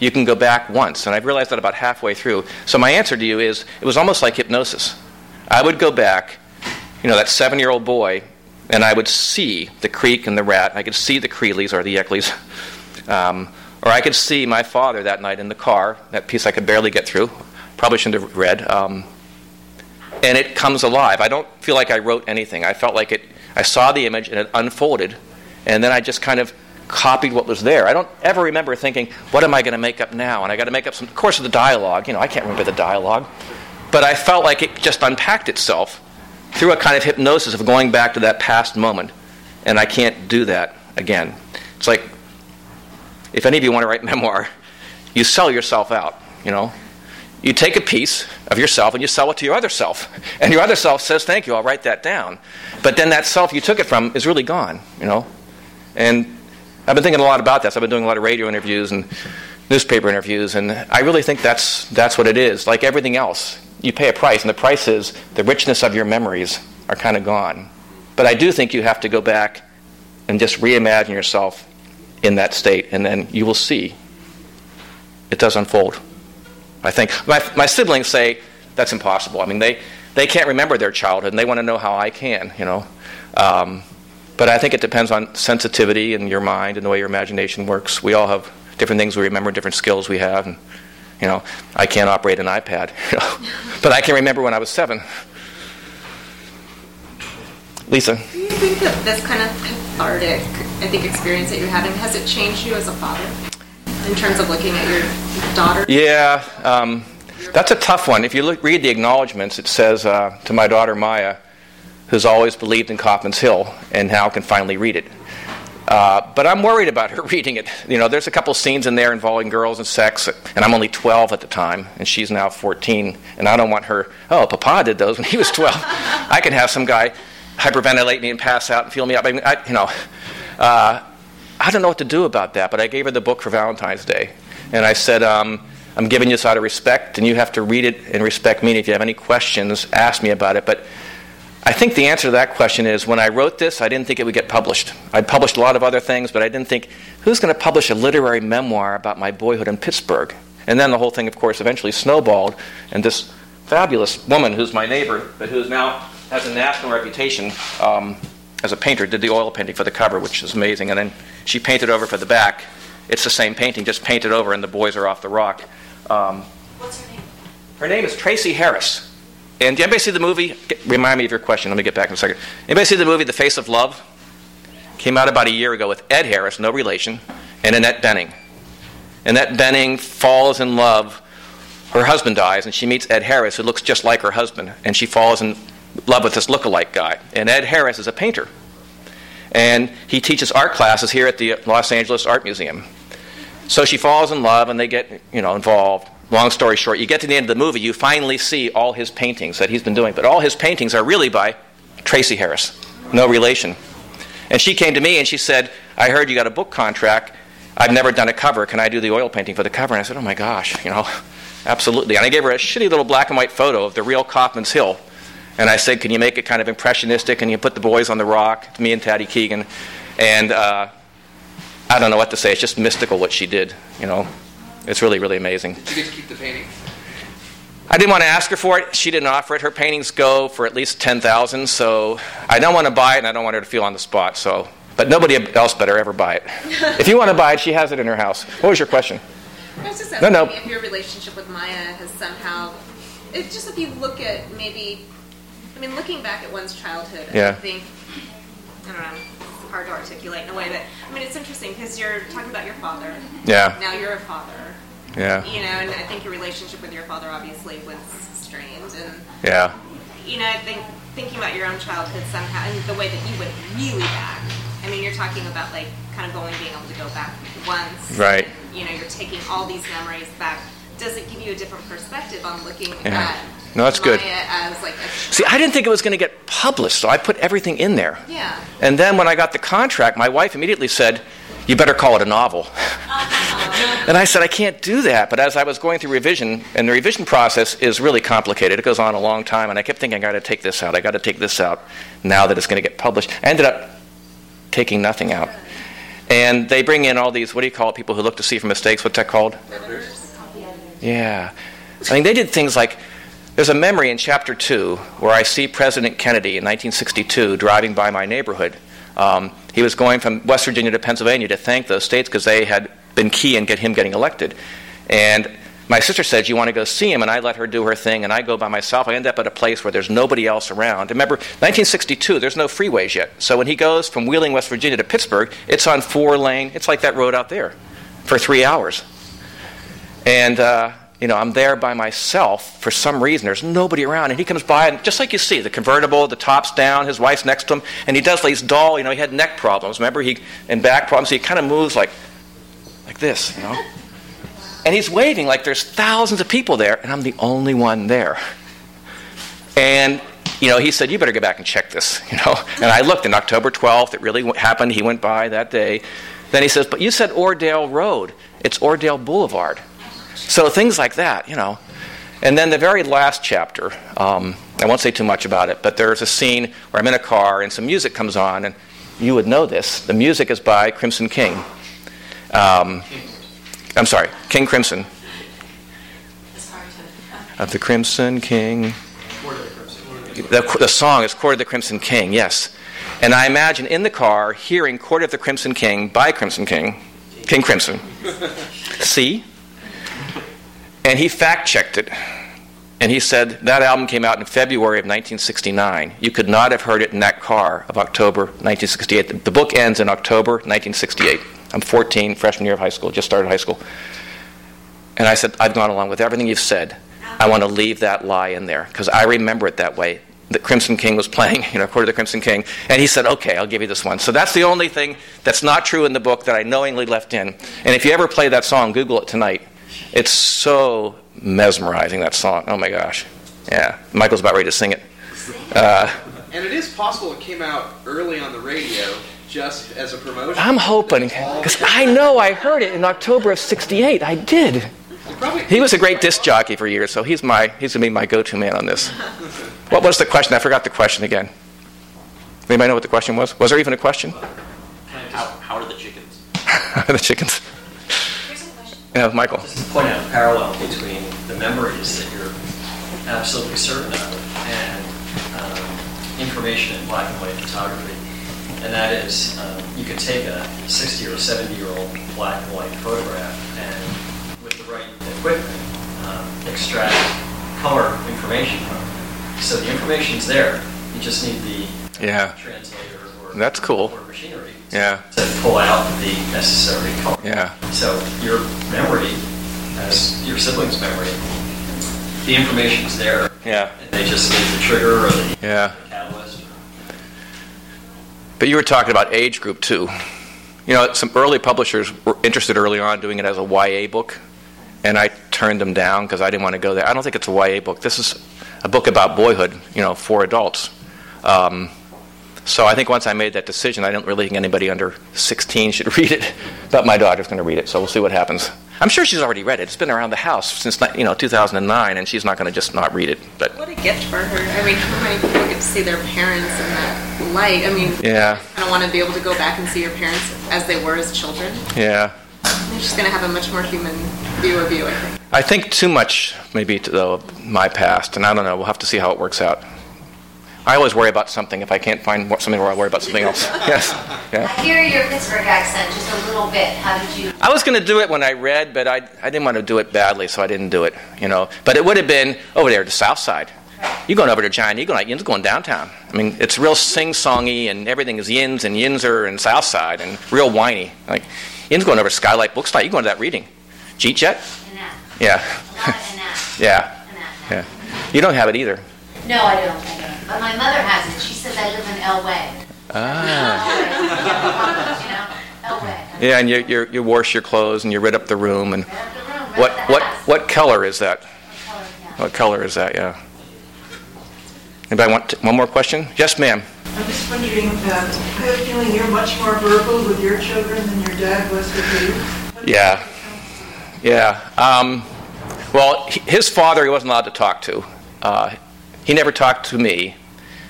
you can go back once, and I've realized that about halfway through. So my answer to you is it was almost like hypnosis. I would go back, you know, that seven year old boy and I would see the creek and the rat. I could see the Creelys or the Yeckleys. (laughs) Um, or I could see my father that night in the car, that piece I could barely get through. Probably shouldn't have read. Um, and it comes alive. I don't feel like I wrote anything. I felt like it, I saw the image and it unfolded, and then I just kind of copied what was there. I don't ever remember thinking, what am I going to make up now? And I got to make up some, of course, of the dialogue. You know, I can't remember the dialogue. But I felt like it just unpacked itself through a kind of hypnosis of going back to that past moment. And I can't do that again. It's like if any of you want to write (laughs) memoir, you sell yourself out, you know. You take a piece of yourself and you sell it to your other self. And your other self says, Thank you, I'll write that down. But then that self you took it from is really gone, you know. And I've been thinking a lot about this. I've been doing a lot of radio interviews and newspaper interviews, and I really think that's, that's what it is. Like everything else, you pay a price, and the price is the richness of your memories are kind of gone. But I do think you have to go back and just reimagine yourself in that state, and then you will see it does unfold. I think my, my siblings say that's impossible. I mean, they, they can't remember their childhood, and they want to know how I can, you know. Um, but I think it depends on sensitivity and your mind and the way your imagination works. We all have different things we remember, different skills we have. And, you know, I can't operate an iPad, (laughs) you know, but I can remember when I was seven. Lisa. Do you think that this kind of cathartic, I think, experience that you're having has it changed you as a father in terms of looking at your daughter? Yeah, um, that's a tough one. If you look, read the acknowledgments, it says uh, to my daughter Maya, who's always believed in Kaufman's Hill and now can finally read it. Uh, but I'm worried about her (laughs) reading it. You know, there's a couple scenes in there involving girls and sex, and I'm only 12 at the time, and she's now 14, and I don't want her, oh, Papa did those when he was 12. (laughs) I can have some guy hyperventilate me and pass out and feel me up. I you know, uh, I don't know what to do about that, but I gave her the book for Valentine's Day, and I said, um, I'm giving you this out of respect, and you have to read it and respect me. And if you have any questions, ask me about it. But I think the answer to that question is when I wrote this, I didn't think it would get published. I'd published a lot of other things, but I didn't think, who's going to publish a literary memoir about my boyhood in Pittsburgh? And then the whole thing, of course, eventually snowballed, and this fabulous woman who's my neighbor, but who's now has a national reputation um, as a painter, did the oil painting for the cover, which is amazing. And then she painted over for the back. It's the same painting, just painted over, and the boys are off the rock. Um, What's her name? her name is Tracy Harris. And did anybody see the movie? Remind me of your question. Let me get back in a second. Anybody see the movie The Face of Love? Came out about a year ago with Ed Harris, no relation, and Annette Bening. Annette Bening falls in love. Her husband dies, and she meets Ed Harris, who looks just like her husband, and she falls in love with this look-alike guy. And Ed Harris is a painter, and he teaches art classes here at the Los Angeles Art Museum. So she falls in love, and they get you know involved. Long story short, you get to the end of the movie, you finally see all his paintings that he's been doing, but all his paintings are really by Tracy Harris, no relation. And she came to me and she said, "I heard you got a book contract. I've never done a cover. Can I do the oil painting for the cover?" And I said, "Oh my gosh, you know, (laughs) absolutely." And I gave her a shitty little black and white photo of the real Kaufman's Hill. And I said, "Can you make it kind of impressionistic? And you put the boys on the rock, me and Taddy Keegan." And uh, I don't know what to say. It's just mystical what she did. You know, it's really, really amazing. Did you get to keep the painting? I didn't want to ask her for it. She didn't offer it. Her paintings go for at least ten thousand, so I don't want to buy it, and I don't want her to feel on the spot. So, but nobody else better ever buy it. (laughs) if you want to buy it, she has it in her house. What was your question? I was just No, asking no. if your relationship with Maya has somehow, it's just if you look at maybe, I mean, looking back at one's childhood, Yeah. I think, I don't know, it's hard to articulate in a way, but I mean, it's interesting because you're talking about your father. Yeah, Now you're a father, yeah, you know, and I think your relationship with your father obviously was strained, and yeah, you know, I think thinking about your own childhood somehow and the way that you went really back. I mean, you're talking about like kind of only being able to go back once, Right. You know, you're taking all these memories back. Does it give you a different perspective on looking Yeah. at No, that's good. As like a See, I didn't think it was going to get published, so I put everything in there. yeah. And then when I got the contract, my wife immediately said, You better call it a novel. (laughs) and I said, I can't do that. But as I was going through revision, and the revision process is really complicated, it goes on a long time, and I kept thinking, I got to take this out, I got to take this out now that it's going to get published. I ended up taking nothing out. And they bring in all these, what do you call it, people who look to see for mistakes? What's that called? Yeah. I mean, they did things like there's a memory in chapter two where I see President Kennedy in 1962 driving by my neighborhood. Um, he was going from West Virginia to Pennsylvania to thank those states because they had been key in get him getting elected. And my sister said, You want to go see him? And I let her do her thing, and I go by myself. I end up at a place where there's nobody else around. Remember, 1962, there's no freeways yet. So when he goes from Wheeling, West Virginia to Pittsburgh, it's on four lane, it's like that road out there for three hours. And, uh, you know, I'm there by myself for some reason. There's nobody around. And he comes by, and just like you see, the convertible, the top's down, his wife's next to him, and he does these dull, you know, he had neck problems, remember? He, and back problems. He kind of moves like, like this, you know? And he's waving like there's thousands of people there, and I'm the only one there. And, you know, he said, You better go back and check this, (laughs) you know? And I looked, and October 12th, it really happened. He went by that day. Then he says, But you said Ordale Road. It's Ordale Boulevard. So things like that, you know. And then the very last chapter, um, I won't say too much about it, but there's a scene where I'm in a car and some music comes on, and you would know this. The music is by Crimson King. Um, I'm sorry, King Crimson. Of the Crimson King. The, the song is Court of the Crimson King, yes. And I imagine in the car hearing Court of the Crimson King by Crimson King, King Crimson. (laughs) See? And he fact checked it. And he said that album came out in February of 1969. You could not have heard it in that car of October 1968. The, book ends in October 1968. I'm 14, freshman year of high school, just started high school. And I said, I've gone along with everything you've said. I want to leave that lie in there because I remember it that way. The Crimson King was playing, (laughs) you know, Court of the Crimson King, and he said, "Okay, I'll give you this one." So that's the only thing that's not true in the book that I knowingly left in. And if you ever play that song, Google it tonight. It's so mesmerizing that song. Oh my gosh, yeah. Michael's about ready to sing it. Uh, And it is possible it came out early on the radio just as a promotion. I'm hoping because I know I heard it in October of '68. I did. He was a great disc jockey for years, so he's my he's gonna be my go-to man on this. What was the question? I forgot the question again. Anybody know what the question was? Was there even a question? How, how are the chickens? (laughs) the chickens. Here's a question. Yeah, Michael. Just to point out a parallel between the memories that you're absolutely certain of and um, information in black and white photography. And that is, um, you could take a 60 or 70 year old black and white photograph and, with the right equipment, um, extract color information from it. So the information's there. You just need the Yeah. translator or That's cool. or machinery Yeah. to pull out the necessary color. Yeah. So your memory, as your siblings' memory, the information's there, Yeah. and they just need the trigger or the Yeah. catalyst. But you were talking about age group too. You know, some early publishers were interested early on doing it as a YA book, and I turned them down because I didn't want to go there. I don't think it's a YA book. This is a book about boyhood, you know, for adults. Um, so I think once I made that decision, I don't really think anybody under 16 should (laughs) read it. But my daughter's going to read it, so we'll see what happens. I'm sure she's already read it. It's been around the house since you know 2009, and she's not going to just not read it. But What a gift for her. I mean, how many people get to see their parents in that light? I mean, yeah, I don't want to be able to go back and see your parents as they were as children. yeah. She's going to have a much more human view of you, I think. I think too much, maybe, to, though, of my past, and I don't know. We'll have to see how it works out. I always worry about something. If I can't find more- something where I worry about something else. (laughs) Yes. Yeah. I hear your Pittsburgh accent just a little bit. How did you? I was going to do it when I read, but I, I didn't want to do it badly, so I didn't do it. You know, but it would have been over there, the South Side. You're going over to Giant Eagle Night. Yin's going downtown. I mean, it's real sing-songy, and everything is Yins and Yinzer and South Side, and real whiny. Like Yin's going over to Skylight Books Night. You're going to that reading. Jeet Jet? Yeah. A lot of (laughs) enact. yeah. Yeah. You don't have it either. No, I don't. I don't. But my mother has it. She says I live in Elway. Ah. you know, Yeah, and you, you, you wash your clothes and you rid up the room. And the room, what, what, house. what color is that? What color, yeah. What color is that? Yeah. Anybody want to, one more question? Yes, ma'am. I'm just wondering, uh, I have a feeling you're much more verbal with your children than your dad was with you. What do you Yeah. Yeah. Um, well, he- his father, he wasn't allowed to talk to. Uh, he never talked to me,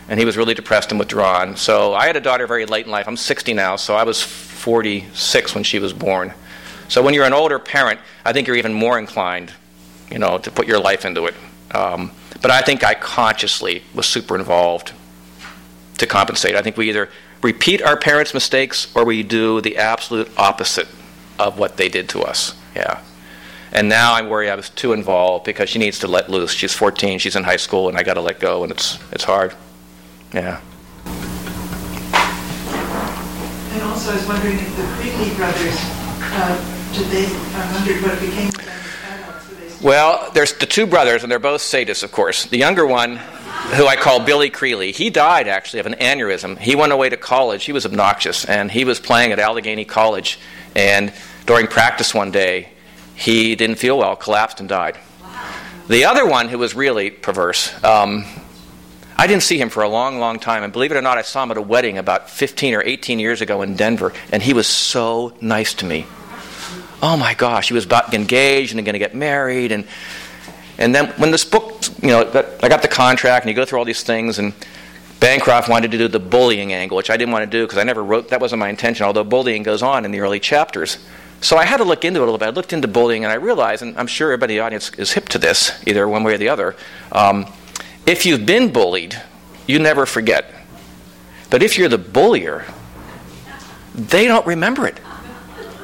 and he was really depressed and withdrawn. So I had a daughter very late in life. I'm 60 now, so I was 46 when she was born. So when you're an older parent, I think you're even more inclined, you know, to put your life into it. Um, but I think I consciously was super involved to compensate. I think we either repeat our parents' mistakes or we do the absolute opposite of what they did to us. Yeah. And now I worry I was too involved because she needs to let loose. She's 14, she's in high school, and I got to let go, and it's it's hard. Yeah. And also, I was wondering if the Creely brothers, uh, did they, I wondered what became of them as adults. Were they Well, there's the two brothers, and they're both sadists, of course. The younger one, who I call Billy Creely, he died actually of an aneurysm. He went away to college. He was obnoxious, and he was playing at Allegheny College. And during practice one day, he didn't feel well, collapsed, and died. The other one, who was really perverse, um, I didn't see him for a long, long time. And believe it or not, I saw him at a wedding about 15 or 18 years ago in Denver, and he was so nice to me. Oh my gosh, he was about engaged and going to get married, and and then when this book, you know, I got the contract, and you go through all these things, and Bancroft wanted to do the bullying angle, which I didn't want to do because I never wrote. That wasn't my intention. Although bullying goes on in the early chapters, so I had to look into it a little bit. I looked into bullying, and I realized, and I'm sure everybody in the audience is hip to this, either one way or the other. Um, if you've been bullied, you never forget. But if you're the bullier, they don't remember it.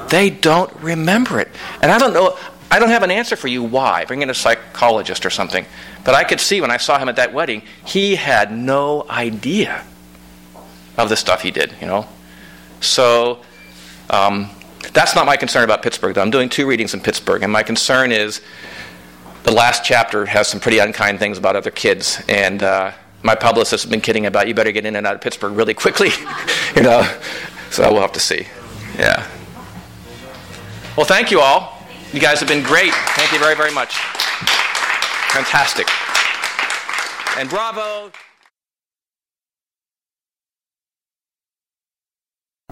They don't remember it. And I don't know, I don't have an answer for you why. Bring in a psychologist or something. But I could see when I saw him at that wedding, he had no idea of the stuff he did, you know? So um, that's not my concern about Pittsburgh, though. I'm doing two readings in Pittsburgh, and my concern is the last chapter has some pretty unkind things about other kids. And uh, my publicist has been kidding about you better get in and out of Pittsburgh really quickly, (laughs) you know. So we'll have to see. Yeah. Well, thank you all. You guys have been great. Thank you very, very much. Fantastic. And bravo.